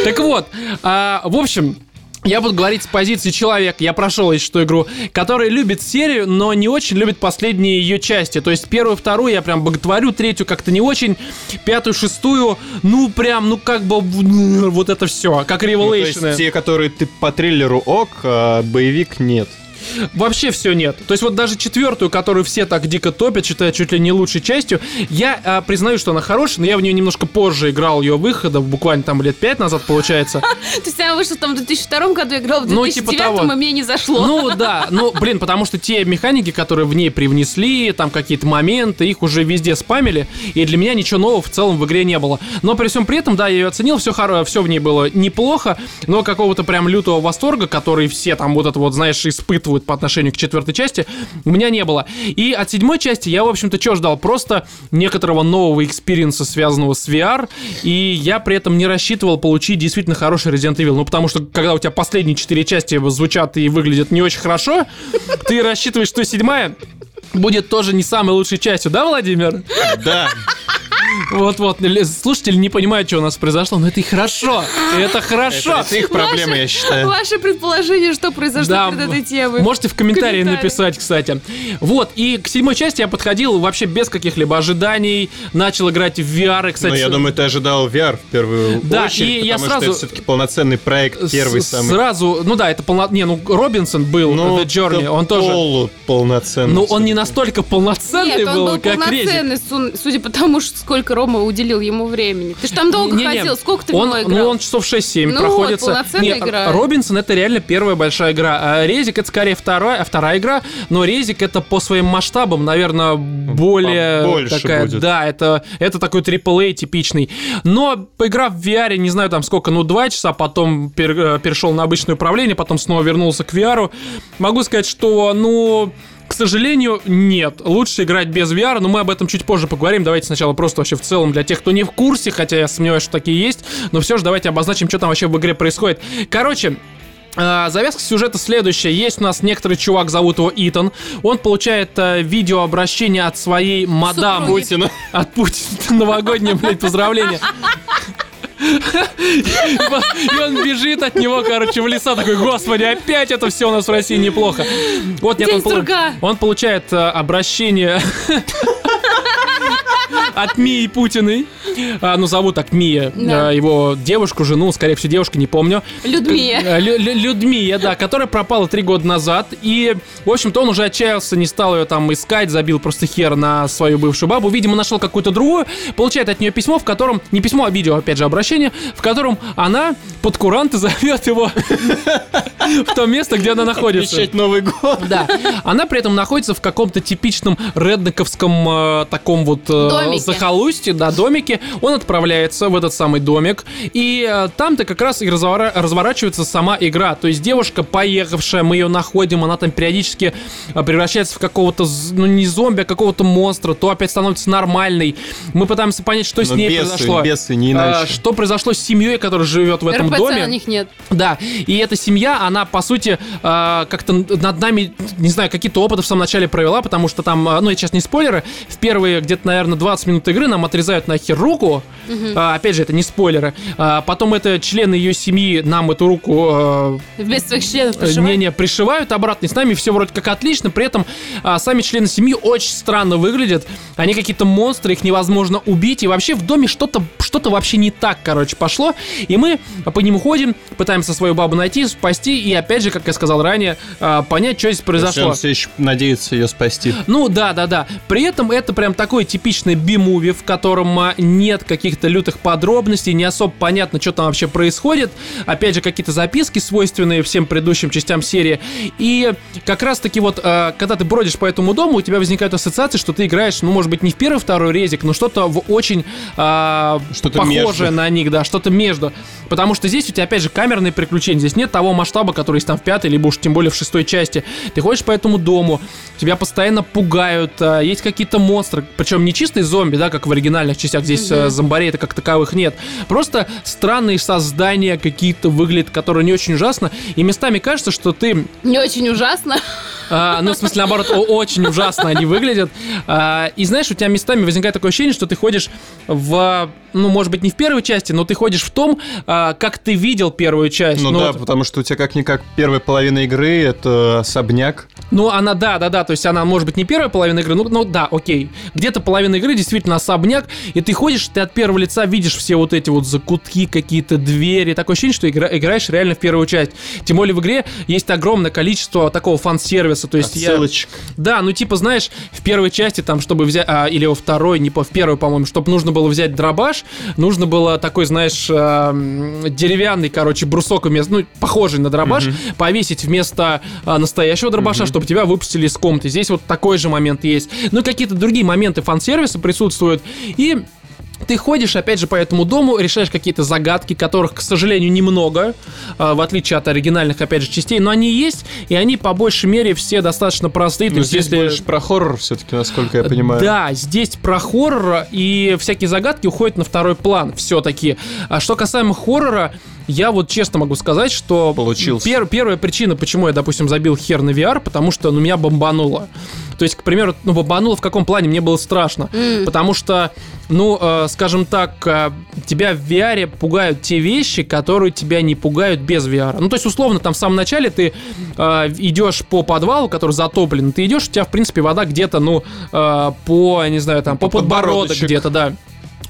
Так вот, а, в общем, я буду говорить с позиции человека, я прошел еще что игру, который любит серию, но не очень любит последние ее части. То есть первую, вторую я прям боготворю, третью как-то не очень, пятую, шестую, ну прям, ну как бы вот это все, как Ну, то Revelation. есть те, которые ты по триллеру ок, а боевик нет. Вообще все нет. То есть вот даже четвертую, которую все так дико топят, считают чуть ли не лучшей частью, я а, признаю, что она хорошая, но я в нее немножко позже играл ее выхода, буквально там лет пять назад получается. То есть она вышла там в 2002 году, играла в Ну, 2009, типа того. и мне не зашло. Ну да, ну блин, потому что те механики, которые в ней привнесли, там какие-то моменты, их уже везде спамили, и для меня ничего нового в целом в игре не было. Но при всем при этом, да, я ее оценил, все, хоро- все в ней было неплохо, но какого-то прям лютого восторга, который все там вот это вот, знаешь, испытывают по отношению к четвертой части, у меня не было. И от седьмой части я, в общем-то, что ждал? Просто некоторого нового experience-а, связанного с VR, и я при этом не рассчитывал получить действительно хороший Resident Evil. Ну, потому что, когда у тебя последние четыре части звучат и выглядят не очень хорошо, ты рассчитываешь, что седьмая будет тоже не самой лучшей частью, да, Владимир? Да. Вот-вот, л- слушатели не понимают, что у нас произошло, но это и хорошо. Это хорошо. Это, это их проблема, я считаю. Ваше предположение, что произошло Да, перед этой темой? Можете в комментарии Комментарии. написать, кстати. Вот, и к седьмой части я подходил вообще без каких-либо ожиданий, начал играть в VR, и, кстати... Но я думаю, ты ожидал VR в первую Да, очередь, и я потому сразу- что это все-таки полноценный проект, первый самый. Сразу, ну да, это полно... Не, ну Робинсон был, Ну, The Journey, он тоже... полноценный. Ну, он не настолько полноценный Нет, он был, был как полноценный, су- судя по тому, что сколько Рома уделил ему времени. Ты ж там долго Не-не, ходил, сколько ты в он, него Ну, играл? он часов 6-7 Ну проходится. вот, полноценная Не, игра. Робинсон это реально первая большая игра. А Резик это скорее вторая, вторая игра, но Резик это по своим масштабам, наверное, более Побольше такая, будет. да, это, это такой AAA типичный. Но поиграв в VR, не знаю там сколько, ну, два часа, потом пер- э, перешел на обычное управление, потом снова вернулся к VR, могу сказать, что, ну, сожалению, нет. Лучше играть без VR, но мы об этом чуть позже поговорим. Давайте сначала просто вообще в целом для тех, кто не в курсе, хотя я сомневаюсь, что такие есть, но все же давайте обозначим, что там вообще в игре происходит. Короче, а, Завязка сюжета следующая. Есть у нас некоторый чувак, зовут его Итан. Он получает э, видеообращение от своей мадам. Путина. От Путина. Новогоднее, блядь, поздравление. И он бежит от него, короче, в леса, такой, господи, опять это все у нас в России неплохо. Вот нет, он получает э, обращение от Мии Путиной. А, ну, зовут так Мия. Да. Э, Его девушку, жену, скорее всего, девушку, не помню. Людмия. Э, Лю- Лю- Людмия, да, которая пропала три года назад. И, в общем-то, он уже отчаялся, не стал ее там искать, забил просто хер на свою бывшую бабу. Видимо, нашел какую-то другую, получает от нее письмо, в котором, не письмо, а видео, опять же, обращение, в котором она под куранты зовет его в то место, где она находится. Отмечать Новый год. Да. Она при этом находится в каком-то типичном редneковском э, таком вот э. Захолустье, да, домике. Он отправляется в этот самый домик, и э, там-то как раз и развора- разворачивается сама игра. То есть девушка, поехавшая, мы ее находим, она там периодически э, превращается в какого-то, ну не зомби, а какого-то монстра, то опять становится нормальной. Мы пытаемся понять, что с Но ней бесы, произошло. бесы, не А, иначе. что произошло с семьей, которая живет в этом РПЦ доме? на них нет. Да, и эта семья, она, по сути, э, как-то над нами, не знаю, какие-то опыты в самом начале провела, потому что там, э, ну, это сейчас не спойлеры, в первые где-то, наверное, 20 минут игры нам отрезают нахер руку, А, опять же, это не спойлеры, А, потом это члены ее семьи нам эту руку э, Вместо своих членов пришивают. Не-не, пришивают обратно, и с нами все вроде как отлично, при этом а, сами члены семьи очень странно выглядят, они какие-то монстры, их невозможно убить, и вообще в доме что-то что вообще не так, короче, пошло, и мы по ним ходим, пытаемся свою бабу найти, спасти, и опять же, как я сказал ранее, а, понять, что здесь произошло. Он все еще надеется ее спасти. Ну да, да, да. При этом это прям такой типичный би-муви, в котором нет каких-то лютых подробностей, не особо понятно, что там вообще происходит. Опять же, какие-то записки, свойственные всем предыдущим частям серии. И как раз-таки вот, а, когда ты бродишь по этому дому, у тебя возникают ассоциации, что ты играешь, ну, может быть, не в первый, второй резик, но что-то в очень а, Что-то похожее между. на них, да, что-то между. Потому что здесь у тебя, опять же, камерные приключения. Здесь нет того масштаба, который есть там в пятой, либо уж тем более в шестой части. Ты ходишь по этому дому, тебя постоянно пугают, а, есть какие-то монстры, причем не чистые зомби, да, как в оригинальных частях, здесь э, зомбарей-то как таковых нет. Просто странные создания какие-то выглядят, которые не очень ужасно, и местами кажется, что ты Не очень ужасно. а, ну, в смысле, наоборот, очень ужасно они выглядят. А, и знаешь, у тебя местами возникает такое ощущение, что ты ходишь в, ну, может быть, не в первой части, но ты ходишь в том, а, как ты видел первую часть. Ну, да, вот- потому что у тебя как-никак первая половина игры это особняк. ну, она, да, да, да, то есть она, может быть, не первая половина игры, ну, ну да, окей. Где-то половина игры действительно особняк, и ты ходишь, ты от первого лица видишь все вот эти вот закутки, какие-то двери. Такое ощущение, что игра- играешь реально в первую часть. Тем более в игре есть огромное количество такого фан-сервиса, то есть я... Отсылочек. Да, ну типа, знаешь, в первой части там, чтобы взять, а, или во второй, не по, в первой, по-моему, чтобы нужно было взять дробаш, нужно было такой, знаешь, м, деревянный, короче, брусок вместо, ну, похожий на дробаш, повесить вместо а, настоящего дробаша, чтобы тебя выпустили из комнаты. Здесь вот такой же момент есть. Ну, и какие-то другие моменты фан-сервиса присутствуют. И ты ходишь, опять же, по этому дому, решаешь какие-то загадки, которых, к сожалению, немного, а, в отличие от оригинальных, опять же, частей, но они есть, и они по большей мере все достаточно простые. Но есть, здесь если- больше про хоррор все-таки, насколько я понимаю. да, здесь про хоррор и всякие загадки уходят на второй план все-таки. А что касаемо хоррора, я вот честно могу сказать, что Получился. пер- первая причина, почему я, допустим, забил хер на VR, потому что ну, меня бомбануло. То есть, к примеру, ну, бомбануло в каком плане? Мне было страшно. М. Потому что, ну, э, скажем так, э, тебя в VR пугают те вещи, которые тебя не пугают без VR. Ну, то есть, условно, там в самом начале ты э, идешь по подвалу, который затоплен, ты идешь, у тебя, в принципе, вода где-то, ну, э, по, не знаю, там, по, По подбородок где-то, да.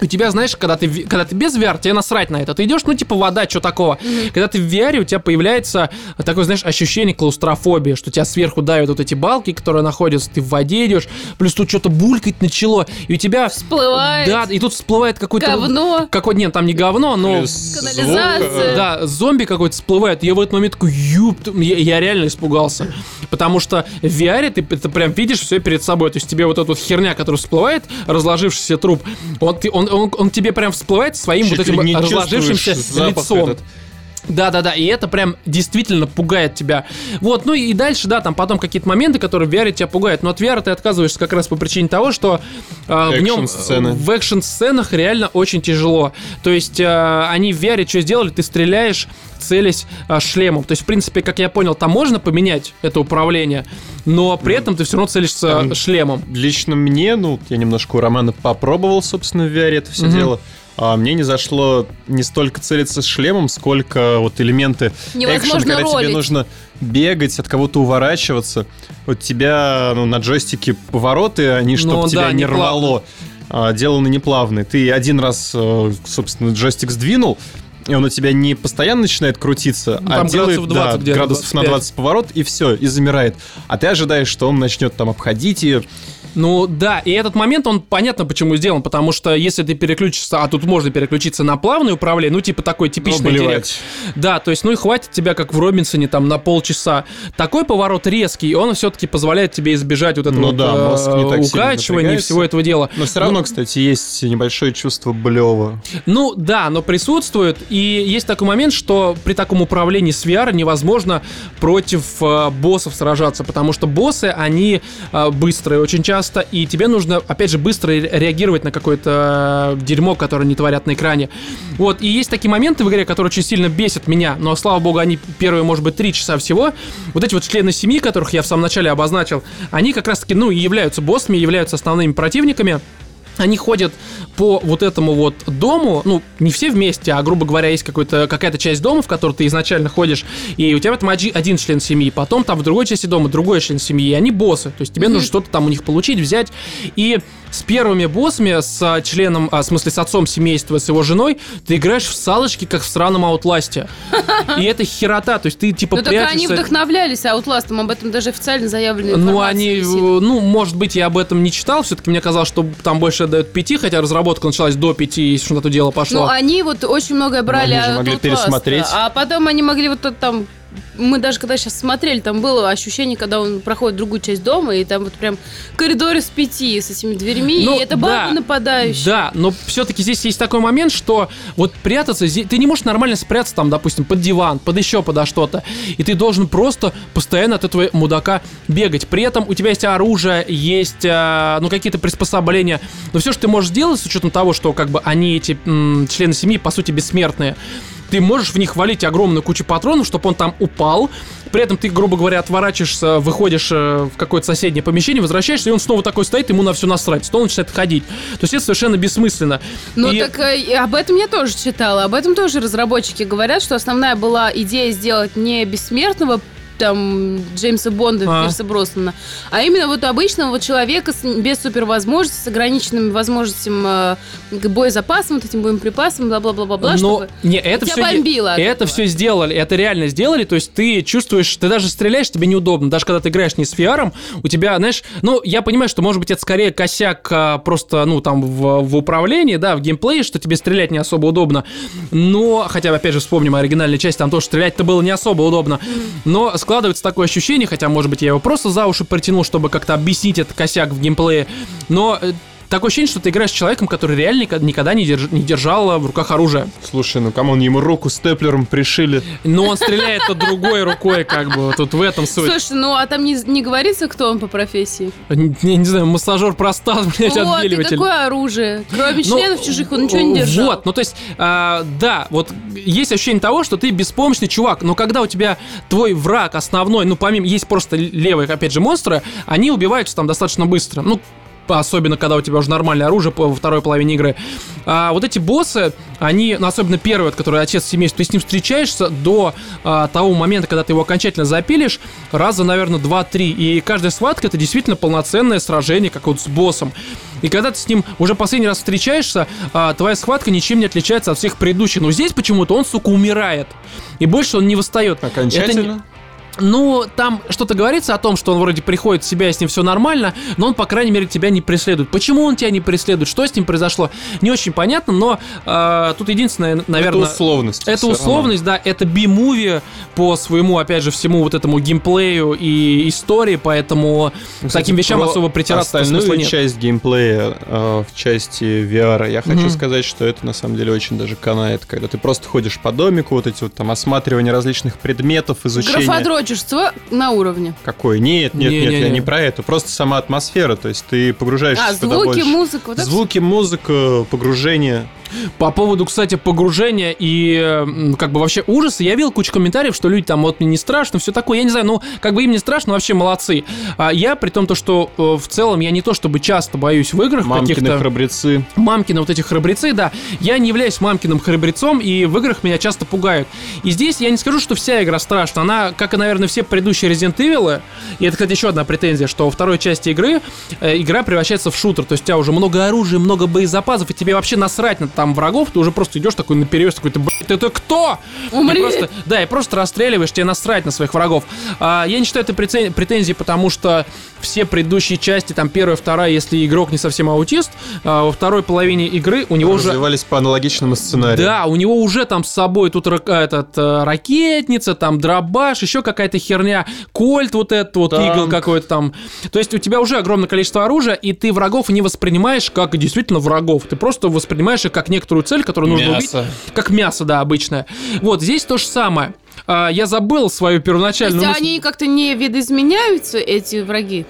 У тебя, знаешь, когда ты, когда ты без VR, тебе насрать на это. Ты идешь, ну, типа, вода, что такого. Когда ты в VR, у тебя появляется такое, знаешь, ощущение клаустрофобии, что тебя сверху давят вот эти балки, которые находятся, ты в воде идешь, плюс тут что-то булькать начало, и у тебя... Всплывает. Да, и тут всплывает какой-то... Говно. Какой, нет, там не говно, но... Плюс Канализация. Да, зомби какой-то всплывает. Я в этот момент такой, юп, я, я реально испугался. Потому что в VR ты это прям видишь все перед собой. То есть тебе вот эта вот херня, которая всплывает, разложившийся труп, он, ты- он, он, он тебе прям всплывает своим чуть вот этим разложившимся лицом. этот. Да, да, да, и это прям действительно пугает тебя. Вот, ну и дальше, да, там потом какие-то моменты, которые в VR тебя пугают. Но от VR ты отказываешься как раз по причине того, что э, в нем Экшн-сцены. в экшн-сценах реально очень тяжело. То есть э, они в VR что сделали? Ты стреляешь, целясь э, шлемом. То есть, в принципе, как я понял, там можно поменять это управление, но при этом ты все равно целишься Там- шлемом. Лично мне, ну, я немножко у Романа попробовал, собственно, в VR это все Мгм. дело. А мне не зашло не столько целиться с шлемом, сколько вот элементы Невозможно экшен, когда ролить. тебе нужно бегать, от кого-то уворачиваться. Вот тебя ну, на джойстике повороты, они, чтобы Ну тебя да, не не рвало, а, деланы неплавные. Ты один раз, э, собственно, джойстик сдвинул, и он у тебя не постоянно начинает крутиться, Ну, а там делает градусов 20 да, градусов на 25. 20 поворот, и все, и замирает. А ты ожидаешь, что он начнет там обходить ее. Ну да, и этот момент, он понятно почему сделан, потому что если ты переключишься, а тут можно переключиться на плавное управление, ну типа такой типичный директ. блевать. Да, то есть, ну и хватит тебя, как в Робинсоне, там, на полчаса. Такой поворот резкий, и он все-таки позволяет тебе избежать вот этого Ну вот, да, э, мозг не так укачивания и всего этого дела. Но все равно, кстати, есть небольшое чувство блева. Ну да, но присутствует. И есть такой момент, что при таком управлении с VR невозможно против э, боссов сражаться, потому что боссы, они э, быстрые очень часто, и тебе нужно, опять же, быстро ре- реагировать на какое-то э, дерьмо, которое они творят на экране. Вот, и есть такие моменты в игре, которые очень сильно бесят меня, но, слава богу, они первые, может быть, три часа всего. Вот эти вот члены семьи, которых я в самом начале обозначил, они как раз-таки, ну, и являются боссами, являются основными противниками. Они ходят по вот этому вот дому, ну, не все вместе, а, грубо говоря, есть какая-то часть дома, в которую ты изначально ходишь, и у тебя там один, один член семьи, потом там в другой части дома другой член семьи, и они боссы, то есть тебе нужно что-то там у них получить, взять, и с первыми боссами, с а, членом, а, в смысле, с отцом семейства, с его женой, ты играешь в салочки, как в сраном Аутласте. И это херота, то есть ты типа Ну так они прячешься- вдохновлялись Аутластом, об этом даже официально заявлено. ну, они, э, ну, может быть, я об этом не читал. Все-таки мне казалось, что там больше дают 5, хотя разработка началась до 5, если что на то дело пошло. Ну, они вот очень многое брали Они же могли пересмотреть. А потом они могли вот это там... Мы даже когда сейчас смотрели, там было ощущение, когда он проходит другую часть дома, и там вот прям коридоры с пяти, с этими дверьми, Ну, и это да. бабы нападающие. Да, но все-таки здесь есть такой момент, что вот прятаться, ты не можешь нормально спрятаться там, допустим, под диван, под еще подо что-то, и ты должен просто постоянно от этого мудака бегать. При этом у тебя есть оружие, есть, а, ну, какие-то приспособления, но все, что ты можешь сделать с учетом того, что как бы они, эти м, члены семьи, по сути, бессмертные, ты можешь в них валить огромную кучу патронов, чтобы он там упал. При этом ты, грубо говоря, отворачиваешься, выходишь э, в какое-то соседнее помещение, возвращаешься, и он снова такой стоит, ему на все насрать, снова начинает ходить. То есть это совершенно бессмысленно. Ну И- так э, об этом я тоже читала. Об этом тоже разработчики говорят, что основная была идея сделать не бессмертного там Джеймса Бонда, А. Пирса Броснана, а именно вот обычного вот человека с, без супервозможностей, с ограниченными возможностями э, к боезапасам, вот этим боеприпасам, бла-бла-бла-бла, Но не, это тебя все, бомбило это все сделали, это реально сделали, то есть ты чувствуешь, ты даже стреляешь, тебе неудобно, даже когда ты играешь не с VR, у тебя, знаешь, ну, я понимаю, что, может быть, это скорее косяк а, просто, ну, там, в, в управлении, да, в геймплее, что тебе стрелять не особо удобно, но, хотя, опять же, вспомним оригинальную часть, там тоже стрелять-то было не особо удобно, но складывается такое ощущение, хотя, может быть, я его просто за уши притянул, чтобы как-то объяснить этот косяк в геймплее, но э, такое ощущение, что ты играешь с человеком, который реально никогда- никогда не, держ- не держал в руках оружие. Слушай, ну come on, ему руку степлером пришили. Но он стреляет-то другой рукой, как бы, тут в этом суть. Слушай, ну а там не, не говорится, кто он по профессии? Не, не знаю, массажер простат, блядь, вот, отбеливатель. какое оружие? Кроме Ну, членов чужих он ничего не держал. Вот, ну то есть, а, да, вот есть ощущение того, что ты беспомощный чувак, но когда у тебя твой враг основной, ну помимо, есть просто левые, опять же, монстры, они убиваются там достаточно быстро. Ну, особенно когда у тебя уже нормальное оружие во второй половине игры. А вот эти боссы, они, ну, особенно первый, вот, который отец семейства, ты с ним встречаешься до а, того момента, когда ты его окончательно запилишь, раза, наверное, 2-3. И каждая схватка это действительно полноценное сражение, как вот с боссом. И когда ты с ним уже последний раз встречаешься, а, твоя схватка ничем не отличается от всех предыдущих. Но здесь почему-то он, сука, умирает. И больше он не восстает. Это Окончательно? Ну, там что-то говорится о том, что он вроде приходит в себя, и с ним все нормально, но он, по крайней мере, тебя не преследует. Почему он тебя не преследует? Что с ним произошло? Не очень понятно, но э, тут единственное, наверное... это условность. Это всё равно. условность, да, это би-муви по своему, опять же, всему вот этому геймплею и истории, поэтому к Кстати, таким вещам особо притираться остальную смысла нет. часть геймплея э, в части VR, я хочу Мгм. сказать, что это на самом деле очень даже канает, когда ты просто ходишь по домику, вот эти вот там осматривания различных предметов, изучение. Графодрочерство на уровне. Какой? Нет, нет, нет, Не-не-не. я не про это. Просто сама атмосфера, то есть ты погружаешься А, звуки, больше. музыка, вот это Звуки, музыка, погружение. По поводу, кстати, погружения и как бы вообще ужаса, я видел кучу комментариев, что люди там, вот мне не страшно, все такое, я не знаю, ну, как бы им не страшно, вообще молодцы. А я, при том, то, что э, в целом я не то чтобы часто боюсь в играх Мамкины каких-то... храбрецы. мамкины вот эти храбрецы, да, я не являюсь мамкиным храбрецом, и в играх меня часто пугают. И здесь я не скажу, что вся игра страшна, она, как и, наверное, все предыдущие Resident Evil, и это, кстати, еще одна претензия, что во второй части игры э, игра превращается в шутер, то есть у тебя уже много оружия, много боезапасов, и тебе вообще насрать на там врагов, ты уже просто идешь такой наперед, такой, ты, блядь, ты кто? Умри! И просто- да, и просто расстреливаешь, тебе насрать на своих врагов. А, я не считаю это претензией, потому что все предыдущие части, там первая, вторая, если игрок не совсем аутист, а, во второй половине игры у него уже... Развивались по аналогичному сценарию. Да, у него уже там с собой тут рак- этот, э, ракетница, там дробаш, еще какая-то херня, кольт вот этот вот, Танк. игл какой-то там. То есть у тебя уже огромное количество оружия, и ты врагов не воспринимаешь как действительно врагов. Ты просто воспринимаешь их как некоторую цель, которую нужно убить. Мясо. Как мясо, да, обычное. Вот, здесь то же самое. А, Я забыл свою То первоначальную есть мысль. они как-то не видоизменяются, эти враги?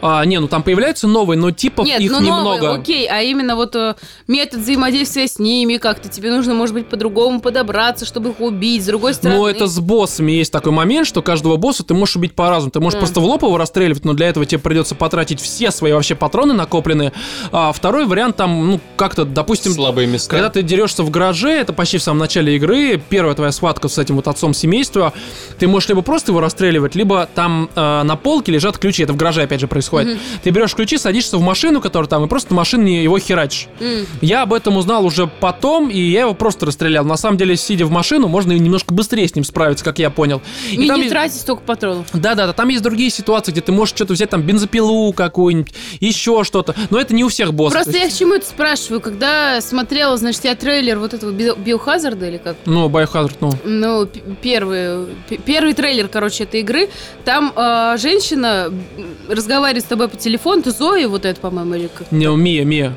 А, не, ну там появляются новые, но типов Нет, их ну новые, немного. окей, а именно вот э, метод взаимодействия с ними как-то тебе нужно, может быть, по-другому подобраться, чтобы их убить, с другой стороны. Но это с боссами есть такой момент, что каждого босса ты можешь убить по-разному. Ты можешь Да. просто в лоб его расстреливать, но для этого тебе придется потратить все свои вообще патроны накопленные. А второй вариант там, ну, как-то, допустим, Слабые места. когда ты дерешься в гараже, это почти в самом начале игры, первая твоя схватка с этим вот отцом семейства, ты можешь либо просто его расстреливать, либо там э, на полке лежат ключи, это в гараже опять же происходит. Ты берешь ключи, садишься в машину, которая там, и просто машине его херачишь. М. Я об этом узнал уже потом, и я его просто расстрелял. На самом деле, сидя в машину, можно немножко быстрее с ним справиться, как я понял. И, И там не есть- тратить столько патронов. Да-да-да, там есть другие ситуации, где ты можешь что-то взять, там, бензопилу какую-нибудь, еще что-то. Но это не у всех боссов. Просто То я к чему это спрашиваю, когда смотрела, значит, я трейлер вот этого Би- Биохазарда или как? Ну, Biohazard, ну. Ну, первый, первый трейлер, короче, этой игры. Там э, женщина разговаривает с тобой по телефону, ты Зои вот это, по-моему, или как? Не, Мия, Мия.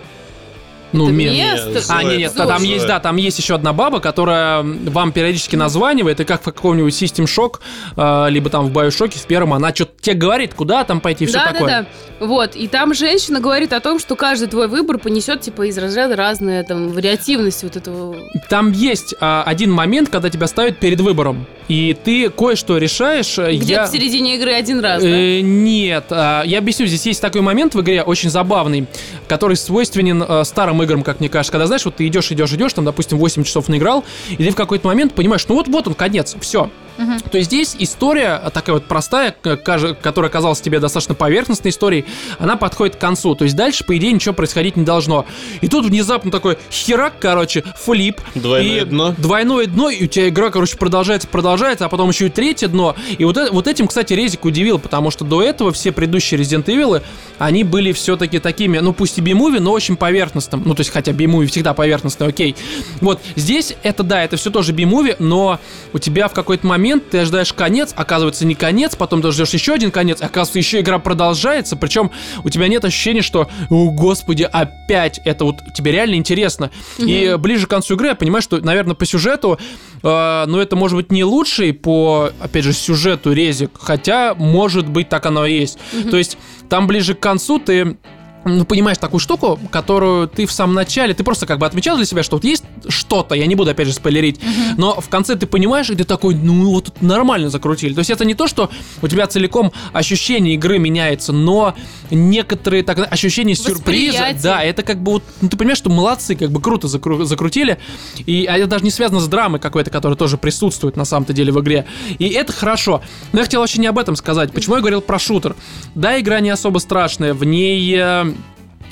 Ну. Мия? Зоя, А, нет, нет, там есть, да, там есть еще одна баба, которая вам периодически названивает, и как в каком-нибудь System Shock, э, либо там в Bioshock в первом, она что-то тебе говорит, куда там пойти, все да, такое. да, да. Вот. И там женщина говорит о том, что каждый твой выбор понесет, типа, из разряда разная там вариативность вот этого. Там есть а, один момент, когда тебя ставят перед выбором, и ты кое-что решаешь. э, Где-то я... в середине игры один раз, да? Э, нет, а, я объясню, здесь есть такой момент в игре, очень забавный, который свойственен э, старым играм, как мне кажется, когда, знаешь, вот ты идешь, идешь, идешь, там, допустим, 8 часов наиграл, и ты в какой-то момент понимаешь, ну вот, вот он, конец, все. Мгм. То есть здесь история такая вот простая, которая казалась тебе достаточно поверхностной историей, она подходит к концу. То есть дальше, по идее, ничего происходить не должно. И тут внезапно такой херак, короче, флип. Двойное и дно. Двойное дно, и у тебя игра, короче, продолжается, продолжается, а потом еще и третье дно. И вот, э- вот этим, кстати, Резик удивил, потому что до этого все предыдущие Resident Evil, они были все-таки такими, ну пусть и би-муви, но очень поверхностным. Ну, то есть, хотя би-муви всегда поверхностный, окей. Вот, здесь это, да, это все тоже би-муви, но у тебя в какой-то момент ты ожидаешь конец, оказывается не конец, потом ты ждешь еще один конец, оказывается еще игра продолжается, причем у тебя нет ощущения, что, о господи, опять это вот тебе реально интересно. И ближе к концу игры я понимаю, что, наверное, по сюжету, э, ну это может быть не лучший по, опять же, сюжету резик, хотя, может быть, так оно и есть. То есть там ближе к концу ты ну, понимаешь такую штуку, которую ты в самом начале, ты просто как бы отмечал для себя, что вот есть что-то, я не буду опять же спойлерить, но в конце ты понимаешь, и ты такой, ну вот нормально закрутили. То есть это не то, что у тебя целиком ощущение игры меняется, но некоторые так, ощущения сюрприза, Восприятие. да, это как бы вот, ну, ты понимаешь, что молодцы, как бы круто закру- закрутили, и а это даже не связано с драмой какой-то, которая тоже присутствует на самом-то деле в игре, и это хорошо. Но я хотел вообще не об этом сказать. Почему я говорил про шутер? Да, игра не особо страшная, в ней э,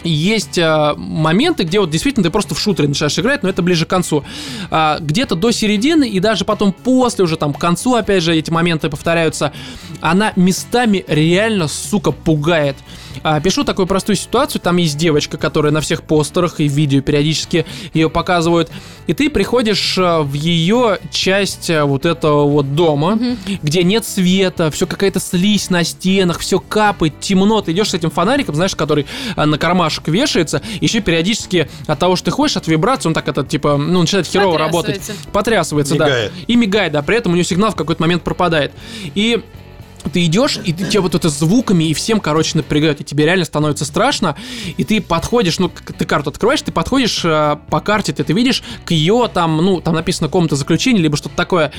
есть э, моменты, где вот действительно ты просто в шутере начинаешь играть, но это ближе к концу. А, где-то до середины и даже потом после уже там к концу, опять же, эти моменты повторяются, она местами реально, сука, пугает. А, пишу такую простую ситуацию, там есть девочка, которая на всех постерах и видео периодически ее показывают, и ты приходишь э, в ее часть э, вот этого вот дома, где нет света, все какая-то слизь на стенах, все капает, темно, ты идешь с этим фонариком, знаешь, который э, на кармашек вешается, еще периодически от того, что ты ходишь, от вибрации, он так это, типа, ну, начинает херово работать. Потрясывается. Потрясывается, Мигает. да. И мигает, да, при этом у нее сигнал в какой-то момент пропадает. И ты идешь, и ты, тебя вот это звуками и всем, короче, напрягают, и тебе реально становится страшно, и ты подходишь, ну, ты карту открываешь, ты подходишь э, по карте, ты, ты видишь к ее там, ну, там написано комната заключения, либо что-то такое,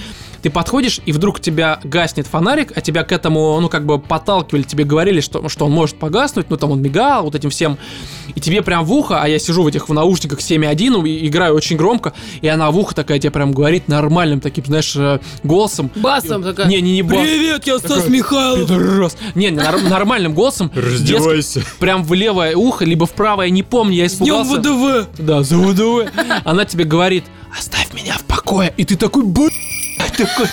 ты подходишь, и вдруг у тебя гаснет фонарик, а тебя к этому, ну, как бы подталкивали, тебе говорили, что, что он может погаснуть, ну, там он мигал, вот этим всем, и тебе прям в ухо, а я сижу в этих в наушниках 7.1, и играю очень громко, и она в ухо такая тебе прям говорит нормальным таким, знаешь, э, голосом. Басом такая. Не, не, не бас. Привет, я Стас Михайлов. Пидорас. Не, не, нар- нормальным голосом. Раздевайся. детским, Прям в левое ухо, либо в правое, не помню, я испугался. ВДВ. Да, за ВДВ. Она тебе говорит, оставь меня в покое. И ты такой, блядь, такой...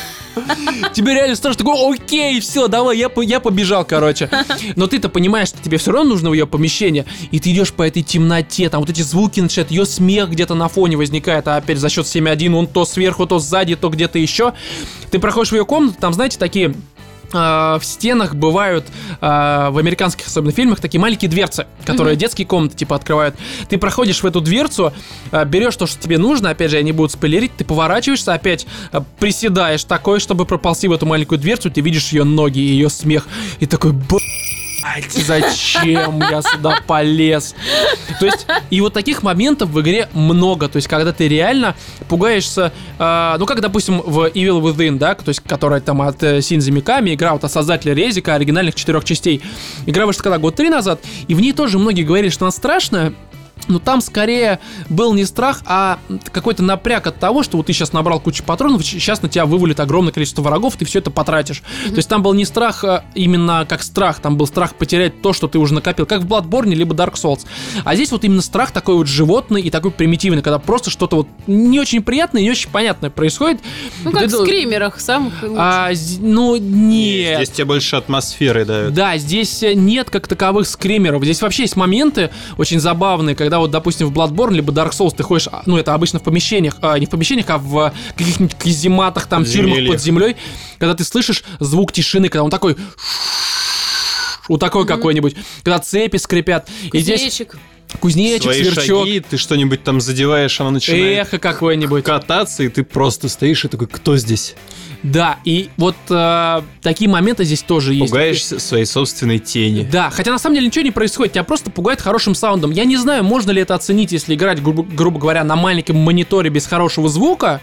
Тебе реально страшно, такой, окей, все, давай, я, я побежал, короче. Но ты-то понимаешь, что тебе все равно нужно в ее помещение, и ты идешь по этой темноте, там вот эти звуки начинают, ее смех где-то на фоне возникает, а опять за счет 7.1, он то сверху, то сзади, то где-то еще. Ты проходишь в ее комнату, там, знаете, такие в стенах бывают а, в американских особенно фильмах такие маленькие дверцы, которые детские комнаты типа открывают. Ты проходишь в эту дверцу, а, берешь то, что тебе нужно, опять же, они будут спойлерить, ты поворачиваешься, опять приседаешь такой, чтобы проползти в эту маленькую дверцу, ты видишь ее ноги и ее смех, и такой, блядь, зачем я сюда полез? То есть, и вот таких моментов в игре много. То есть, когда ты реально пугаешься, э, ну, как, допустим, в Evil Within, да, то есть, которая там от э, Синзи Миками, игра вот от создателя Резика, оригинальных четырех частей. Игра вышла когда, год три назад, и в ней тоже многие говорили, что она страшная, но там скорее был не страх, а какой-то напряг от того, что вот ты сейчас набрал кучу патронов, сейчас на тебя вывалит огромное количество врагов, ты все это потратишь. То есть там был не страх а, именно как страх, там был страх потерять то, что ты уже накопил, как в Bloodborne либо Dark Souls. А здесь вот именно страх такой вот животный и такой примитивный, когда просто что-то вот не очень приятное, не очень понятное происходит. Ну, И как ты в скримерах самых. А, з- ну, нет. Здесь тебе больше атмосферы дают. Да, здесь э, нет как таковых скримеров. Здесь вообще есть моменты очень забавные, когда вот, допустим, в Bloodborne либо Dark Souls ты ходишь, а, ну, это обычно в помещениях, а, не в помещениях, а в каких-нибудь казематах, там, тюрьмах под землей, когда ты слышишь звук тишины, когда он такой... Вот такой какой-нибудь, когда цепи скрипят. И здесь Кузнечик. Свои сверчок, шаги, ты что-нибудь там задеваешь, она начинает эхо какое-нибудь. кататься, и ты просто стоишь и такой, кто здесь? Да, и вот э, такие моменты здесь тоже есть. Пугаешься своей собственной тени. Да, хотя на самом деле ничего не происходит, тебя просто пугает хорошим саундом. Я не знаю, можно ли это оценить, если играть, грубо, грубо говоря, на маленьком мониторе без хорошего звука.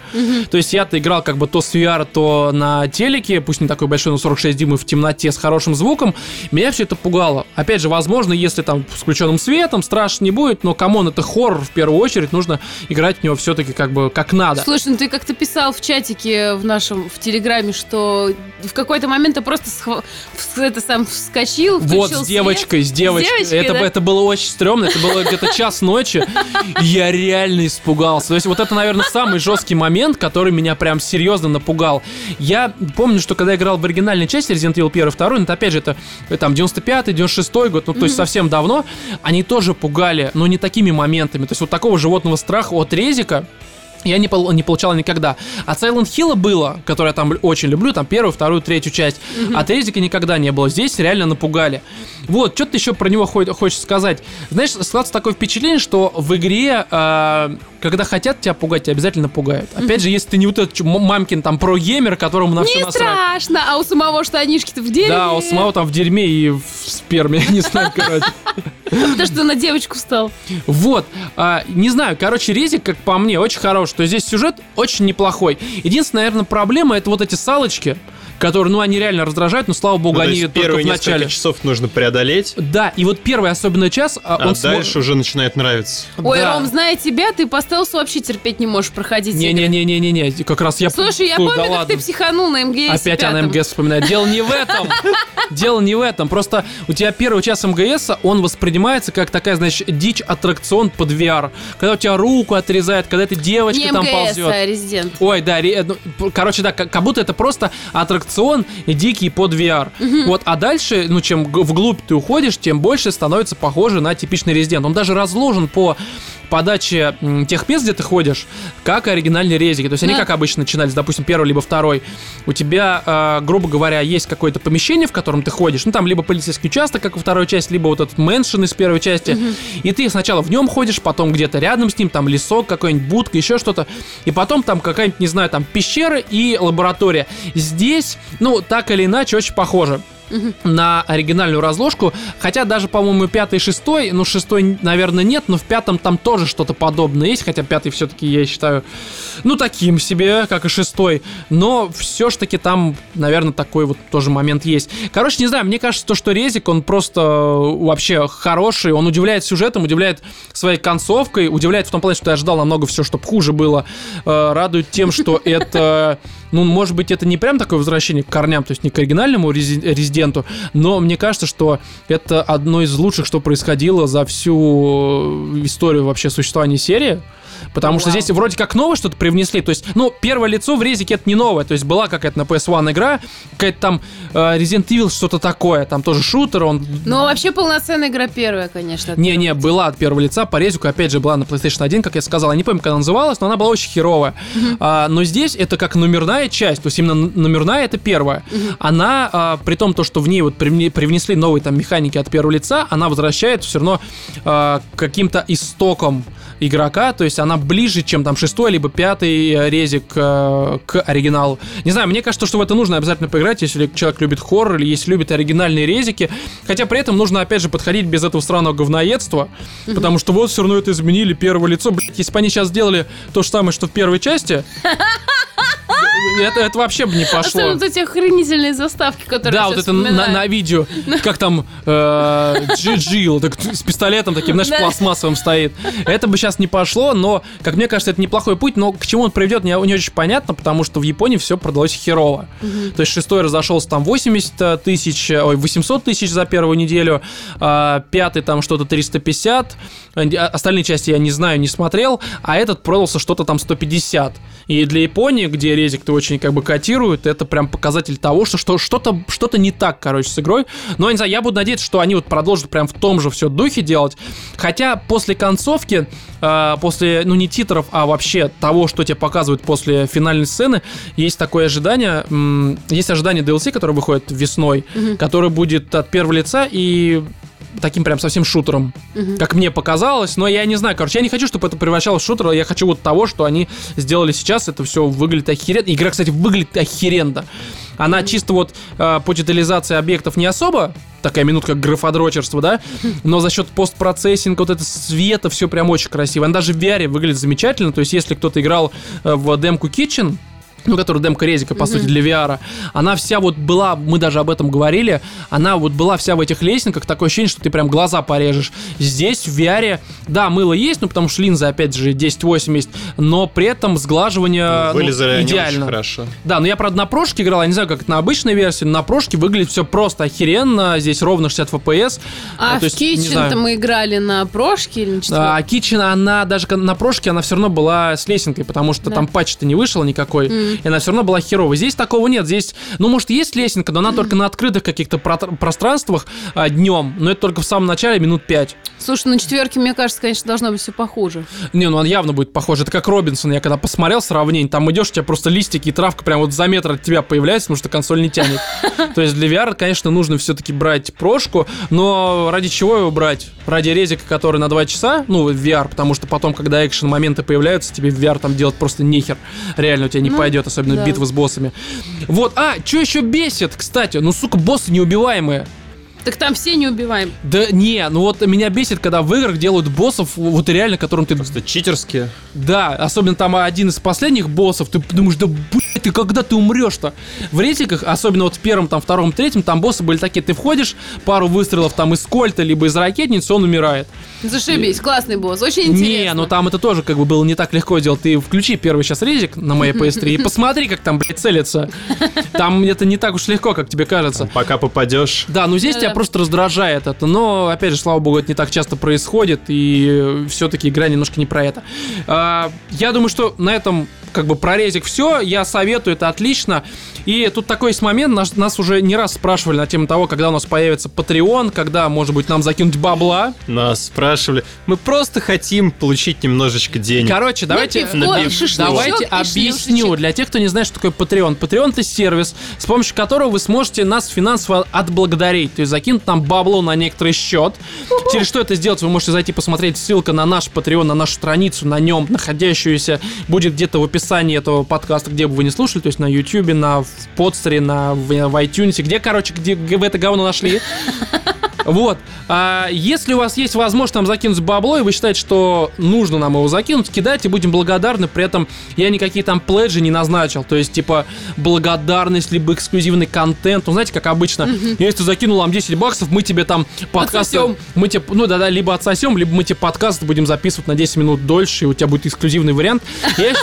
То есть я-то играл как бы то с VR, то на телеке, пусть не такой большой, но 46 дюймов в темноте с хорошим звуком. Меня все это пугало. Опять же, возможно, если там с включенным светом, страшно не будет, но come on, это хоррор в первую очередь, нужно играть в него все-таки как бы как надо. Слушай, ну ты как-то писал в чатике в нашем, в Телеграме, что в какой-то момент ты просто схва- это сам вскочил, Вот, с девочкой, с девочкой. девочкой, это, да? это было очень стрёмно, это было где-то час ночи. и Я реально испугался. То есть вот это, наверное, самый жесткий момент, который меня прям серьезно напугал. Я помню, что когда я играл в оригинальной части Resident Evil 1 2, ну это опять же, это там 95-й, 96-й год, ну то есть совсем давно, они тоже пугали, но не такими моментами. То есть вот такого животного страха от резика, я не, пол- не получал никогда. От Silent Hill было, которое я там очень люблю, там первую, вторую, третью часть. От Резика никогда не было. Здесь реально напугали. Вот, что ты еще про него хо- хочешь сказать? Знаешь, складывается такое впечатление, что в игре, э, когда хотят тебя пугать, тебя обязательно пугают. Опять же, если ты не вот этот мамкин там про-геймер, которому на все Не насрать. страшно, а у самого штанишки-то в дереве. Да, у самого там в дерьме и в сперме, не знаю, короче. Потому что на девочку встал. Вот, а, не знаю, короче, Резик, как по мне, очень хорош. То есть здесь сюжет очень неплохой. Единственная, наверное, проблема это вот эти салочки, которые, ну, они реально раздражают, но слава богу, Ну, то они есть только первые в несколько начале. часов нужно преодолеть, Да, и вот первый особенно час, а, а он смо- дальше уже начинает нравиться. Ой, Да. Ром, зная тебя, ты по стелсу вообще терпеть не можешь проходить игры. Не-не-не-не-не, как раз я... Слушай, я Фу, помню, да как ладно. ты психанул на МГС Опять она МГС вспоминает. Дело не в этом. Дело не в этом. Просто у тебя первый час МГС, он воспринимается как такая, значит, дичь аттракцион под VR. Когда у тебя руку отрезает, когда эта девочка Не там МГС, ползет. а Резидент. Ой, да, ре- ну, короче, да, как будто это просто аттракцион дикий под VR. Вот, а дальше, ну, чем вглубь ты уходишь, тем больше становится похоже на типичный резидент. Он даже разложен по подаче тех мест, где ты ходишь, как оригинальные резики. То есть они как обычно начинались, допустим, первый либо второй. У тебя, э, грубо говоря, есть какое-то помещение, в котором ты ходишь. Ну, там либо полицейский участок, как во второй части, либо вот этот мэншн из первой части. И ты сначала в нем ходишь, потом где-то рядом с ним, там лесок, какой-нибудь будка, еще что-то. И потом там какая-нибудь, не знаю, там пещера и лаборатория. Здесь, ну, так или иначе, очень похоже на оригинальную разложку. Хотя даже, по-моему, пятый шестой, ну, шестой, наверное, нет, но в пятом там тоже что-то подобное есть, хотя пятый все-таки, я считаю, ну, таким себе, как и шестой. Но все-таки там, наверное, такой вот тоже момент есть. Короче, не знаю, мне кажется, то, что Резик, он просто э, вообще хороший, он удивляет сюжетом, удивляет своей концовкой, удивляет в том плане, что я ожидал намного все, чтобы хуже было. Э, Радует тем, что это, ну, может быть, это не прям такое возвращение к корням, то есть не к оригинальному Рези- Резиденту, но мне кажется, что это одно из лучших, что происходило за всю э, историю вообще существования серии. Потому что Вау. здесь вроде как новое что-то привнесли. То есть, ну, первое лицо в резике это не новое. То есть была какая-то на PS1 игра, какая-то там э, Resident Evil, что-то такое. Там тоже шутер, он... Но вообще полноценная игра первая, конечно. Не-не, была от первого лица, по резику, опять же, была на PlayStation 1, как я сказал. Я не помню, как она называлась, но она была очень херовая. А, но здесь это как номерная часть, то есть именно номерная это первая. Она, а, при том, то, что в ней вот привне- привнесли новые там механики от первого лица, она возвращает все равно а, каким-то истокам игрока, то есть она ближе, чем там шестой либо пятый э, резик э, к оригиналу. Не знаю, мне кажется, что в это нужно обязательно поиграть, если человек любит хоррор или если любит оригинальные резики. Хотя при этом нужно, опять же, подходить без этого странного говноедства, потому что вот все равно это изменили первое лицо. Блять, если бы они сейчас сделали то же самое, что в первой части, это, это вообще бы не пошло. Особенно вот эти охренительные заставки, которые Да, вот это на, на видео, как там э, Джи Джил, так с пистолетом таким, знаешь, пластмассовым стоит. Это бы сейчас не пошло, но, как мне кажется, это неплохой путь, но к чему он приведет, не, не очень понятно, потому что в Японии все продалось херово. То есть шестой разошелся там 80 тысяч, ой, 800 тысяч за первую неделю, а пятый там что-то 350, а остальные части я не знаю, не смотрел, а этот продался что-то там 150. И для Японии, где резик-то очень как бы котирует, это прям показатель того, что, что что-то что не так, короче, с игрой. Но, я не знаю, я буду надеяться, что они вот продолжат прям в том же все духе делать. Хотя после концовки, э, после, ну, не титров, а вообще того, что тебе показывают после финальной сцены, есть такое ожидание, есть ожидание DLC, который выходит весной, который будет от первого лица и таким прям совсем шутером, как мне показалось, но я не знаю, короче, я не хочу, чтобы это превращалось в шутер, я хочу вот того, что они сделали сейчас, это все выглядит охеренно, игра, кстати, выглядит охеренно, она чисто вот э, по детализации объектов не особо, такая минутка графодрочерства, да, но за счет постпроцессинга, вот это света, все прям очень красиво, она даже в VR выглядит замечательно, то есть если кто-то играл э, в демку Kitchen, ну, которая демка резика, по сути, для VR, она вся вот была, мы даже об этом говорили, она вот была вся в этих лесенках, такое ощущение, что ты прям глаза порежешь. Здесь в VR, да, мыло есть, ну, потому что линза, опять же, 1080, но при этом сглаживание ну, Вылезали они идеально. очень хорошо. Да, но я, правда, на прошке играл, я не знаю, как это на обычной версии, но на прошке выглядит все просто охеренно, здесь ровно 60 FPS. А то в. Kitchen-то мы играли на прошке или на четвёртом? А Kitchen, она даже на прошке, она все равно была с лесенкой, потому что Да. там патч-то не вышел никакой. И она все равно была херовой. Здесь такого нет. Здесь, ну, может, есть лесенка, но она только на открытых каких-то про- пространствах а, днем, но это только в самом начале минут 5. Слушай, на четверке, мне кажется, конечно, должно быть все похуже. Не, ну он явно будет похож. Это как Робинсон. Я когда посмотрел сравнение, там идешь, у тебя просто листики и травка прям вот за метр от тебя появляется, потому что консоль не тянет. То есть для VR, конечно, нужно все-таки брать прошку, но ради чего его брать? Ради резика, который на 2 часа, ну, VR, потому что потом, когда экшен моменты появляются, тебе в VR там делать просто нехер. Реально у тебя не Ну, пойдет, особенно да. битвы с боссами. Вот, а, что еще бесит, кстати? Ну, сука, боссы неубиваемые. Так там все не убиваем. Да не, ну вот меня бесит, когда в играх делают боссов, вот реально, которым ты Просто читерские. да, особенно там один из последних боссов, ты думаешь, да блядь, ты когда ты умрешь-то? В рейтингах, особенно вот в первом, там, втором, третьем, там боссы были такие, ты входишь, пару выстрелов там из кольта, либо из ракетницы, он умирает. Зашибись, классный босс, очень интересно. Не, ну там это тоже как бы было не так легко делать. Ты включи первый сейчас резик на моей PS3 и посмотри, как там, блядь, целится. Там это не так уж легко, как тебе кажется. Пока попадешь. Да, ну здесь тебя. Просто раздражает это. Но, опять же, слава богу, это не так часто происходит, и все-таки игра немножко не про это. А, Я думаю, что на этом как бы про резик все. Я советую, это отлично. И тут такой есть момент, нас, нас уже не раз спрашивали на тему того, когда у нас появится Patreon, когда, может быть, нам закинуть бабла. Нас спрашивали. Мы просто хотим получить немножечко денег. Короче, давайте, пивко, и шашлычок, давайте объясню для тех, кто не знает, что такое Patreon. Patreon это сервис, с помощью которого вы сможете нас финансово отблагодарить, то есть закинуть нам бабло на некоторый счет. Через что это сделать, вы можете зайти посмотреть, ссылка на наш Patreon, на нашу страницу, на нем находящуюся, будет где-то в описании этого подкаста, где бы вы не слушали, то есть на YouTube, на в подстере, на в, в iTunes, где, короче, где, вы это говно нашли. Вот. А если у вас есть возможность нам закинуть бабло, и вы считаете, что нужно нам его закинуть, кидайте, будем благодарны. При этом я никакие там пледжи не назначил. То есть, типа, благодарность, либо эксклюзивный контент. Ну, знаете, как обычно, если ты закинул нам 10 баксов, мы тебе там подкаст... Отсосем. Мы тебе, ну да-да, либо отсосем, либо мы тебе подкаст будем записывать на 10 минут дольше, и у тебя будет эксклюзивный вариант. Я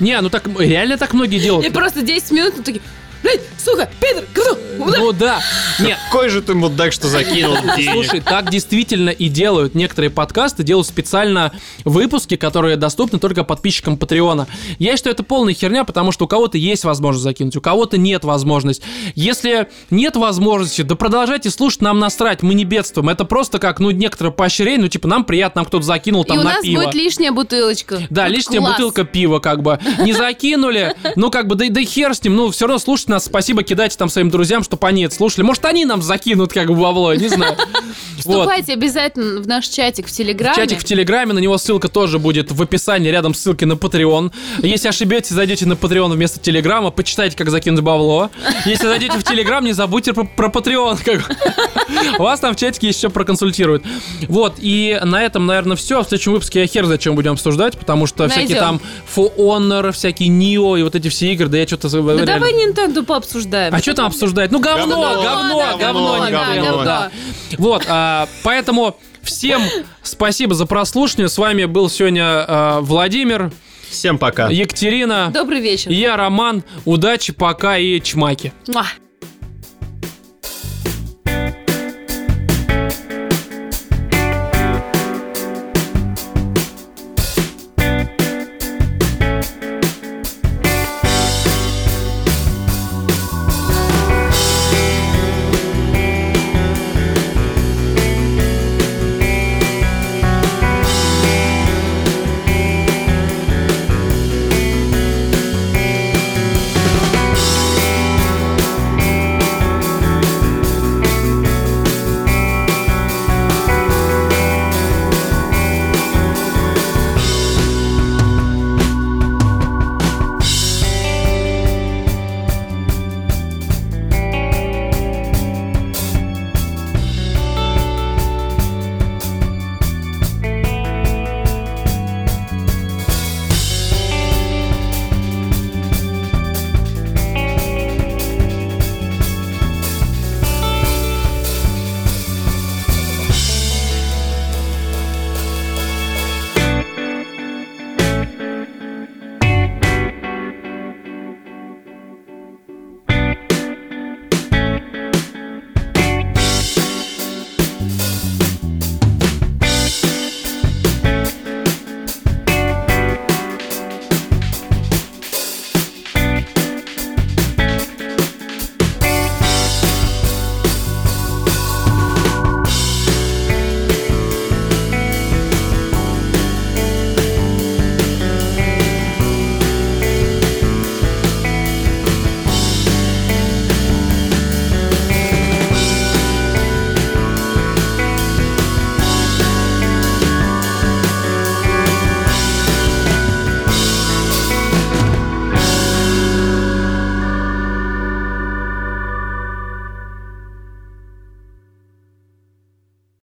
Не, ну так реально так многие делают. И просто 10 минут, ну такие, блядь, сука, Питер, говно». Ну да. Нет, Какой же ты мудак, что закинул денег. Слушай, так действительно и делают. Некоторые подкасты делают специально выпуски, которые доступны только подписчикам Патреона. Я считаю, это полная херня, потому что у кого-то есть возможность закинуть, у кого-то нет возможности. Если нет возможности, да продолжайте слушать, нам насрать, мы не бедствуем. Это просто как, ну, некоторое поощрение, ну, типа, нам приятно, нам кто-то закинул И там у на нас пиво. будет лишняя бутылочка. Да, Вот лишняя класс. бутылка пива, как бы. Не закинули, ну, как бы, да, да и хер с ним, ну, все равно слушайте нас, спасибо, кидайте там своим друзьям, чтобы они это слушали. Может, они нам закинут, как бы, бабло, не знаю. Вступайте обязательно в наш чатик в Телеграме. Чатик в Телеграме, на него ссылка тоже будет в описании, рядом с ссылкой на Patreon. Если ошибетесь, зайдете на Patreon вместо Телеграма, почитайте, как закинуть бабло. Если зайдете в Телеграм, не забудьте про, про Patreon. как. Вас там в чатике еще проконсультируют. Вот, и на этом, наверное, все. В следующем выпуске я хер зачем будем обсуждать, потому что всякие там For Honor, всякие Nio и вот эти все игры, да я что-то... Да давай Nintendo пообсуждаем. А что там обсуждать? Ну, говно, Говно, говно, да, говно, говно. да. Вот, а, поэтому всем спасибо за прослушивание. С вами был сегодня а, Владимир, Всем пока. Екатерина, Добрый вечер. я Роман. Удачи, пока и чмаки. Муа.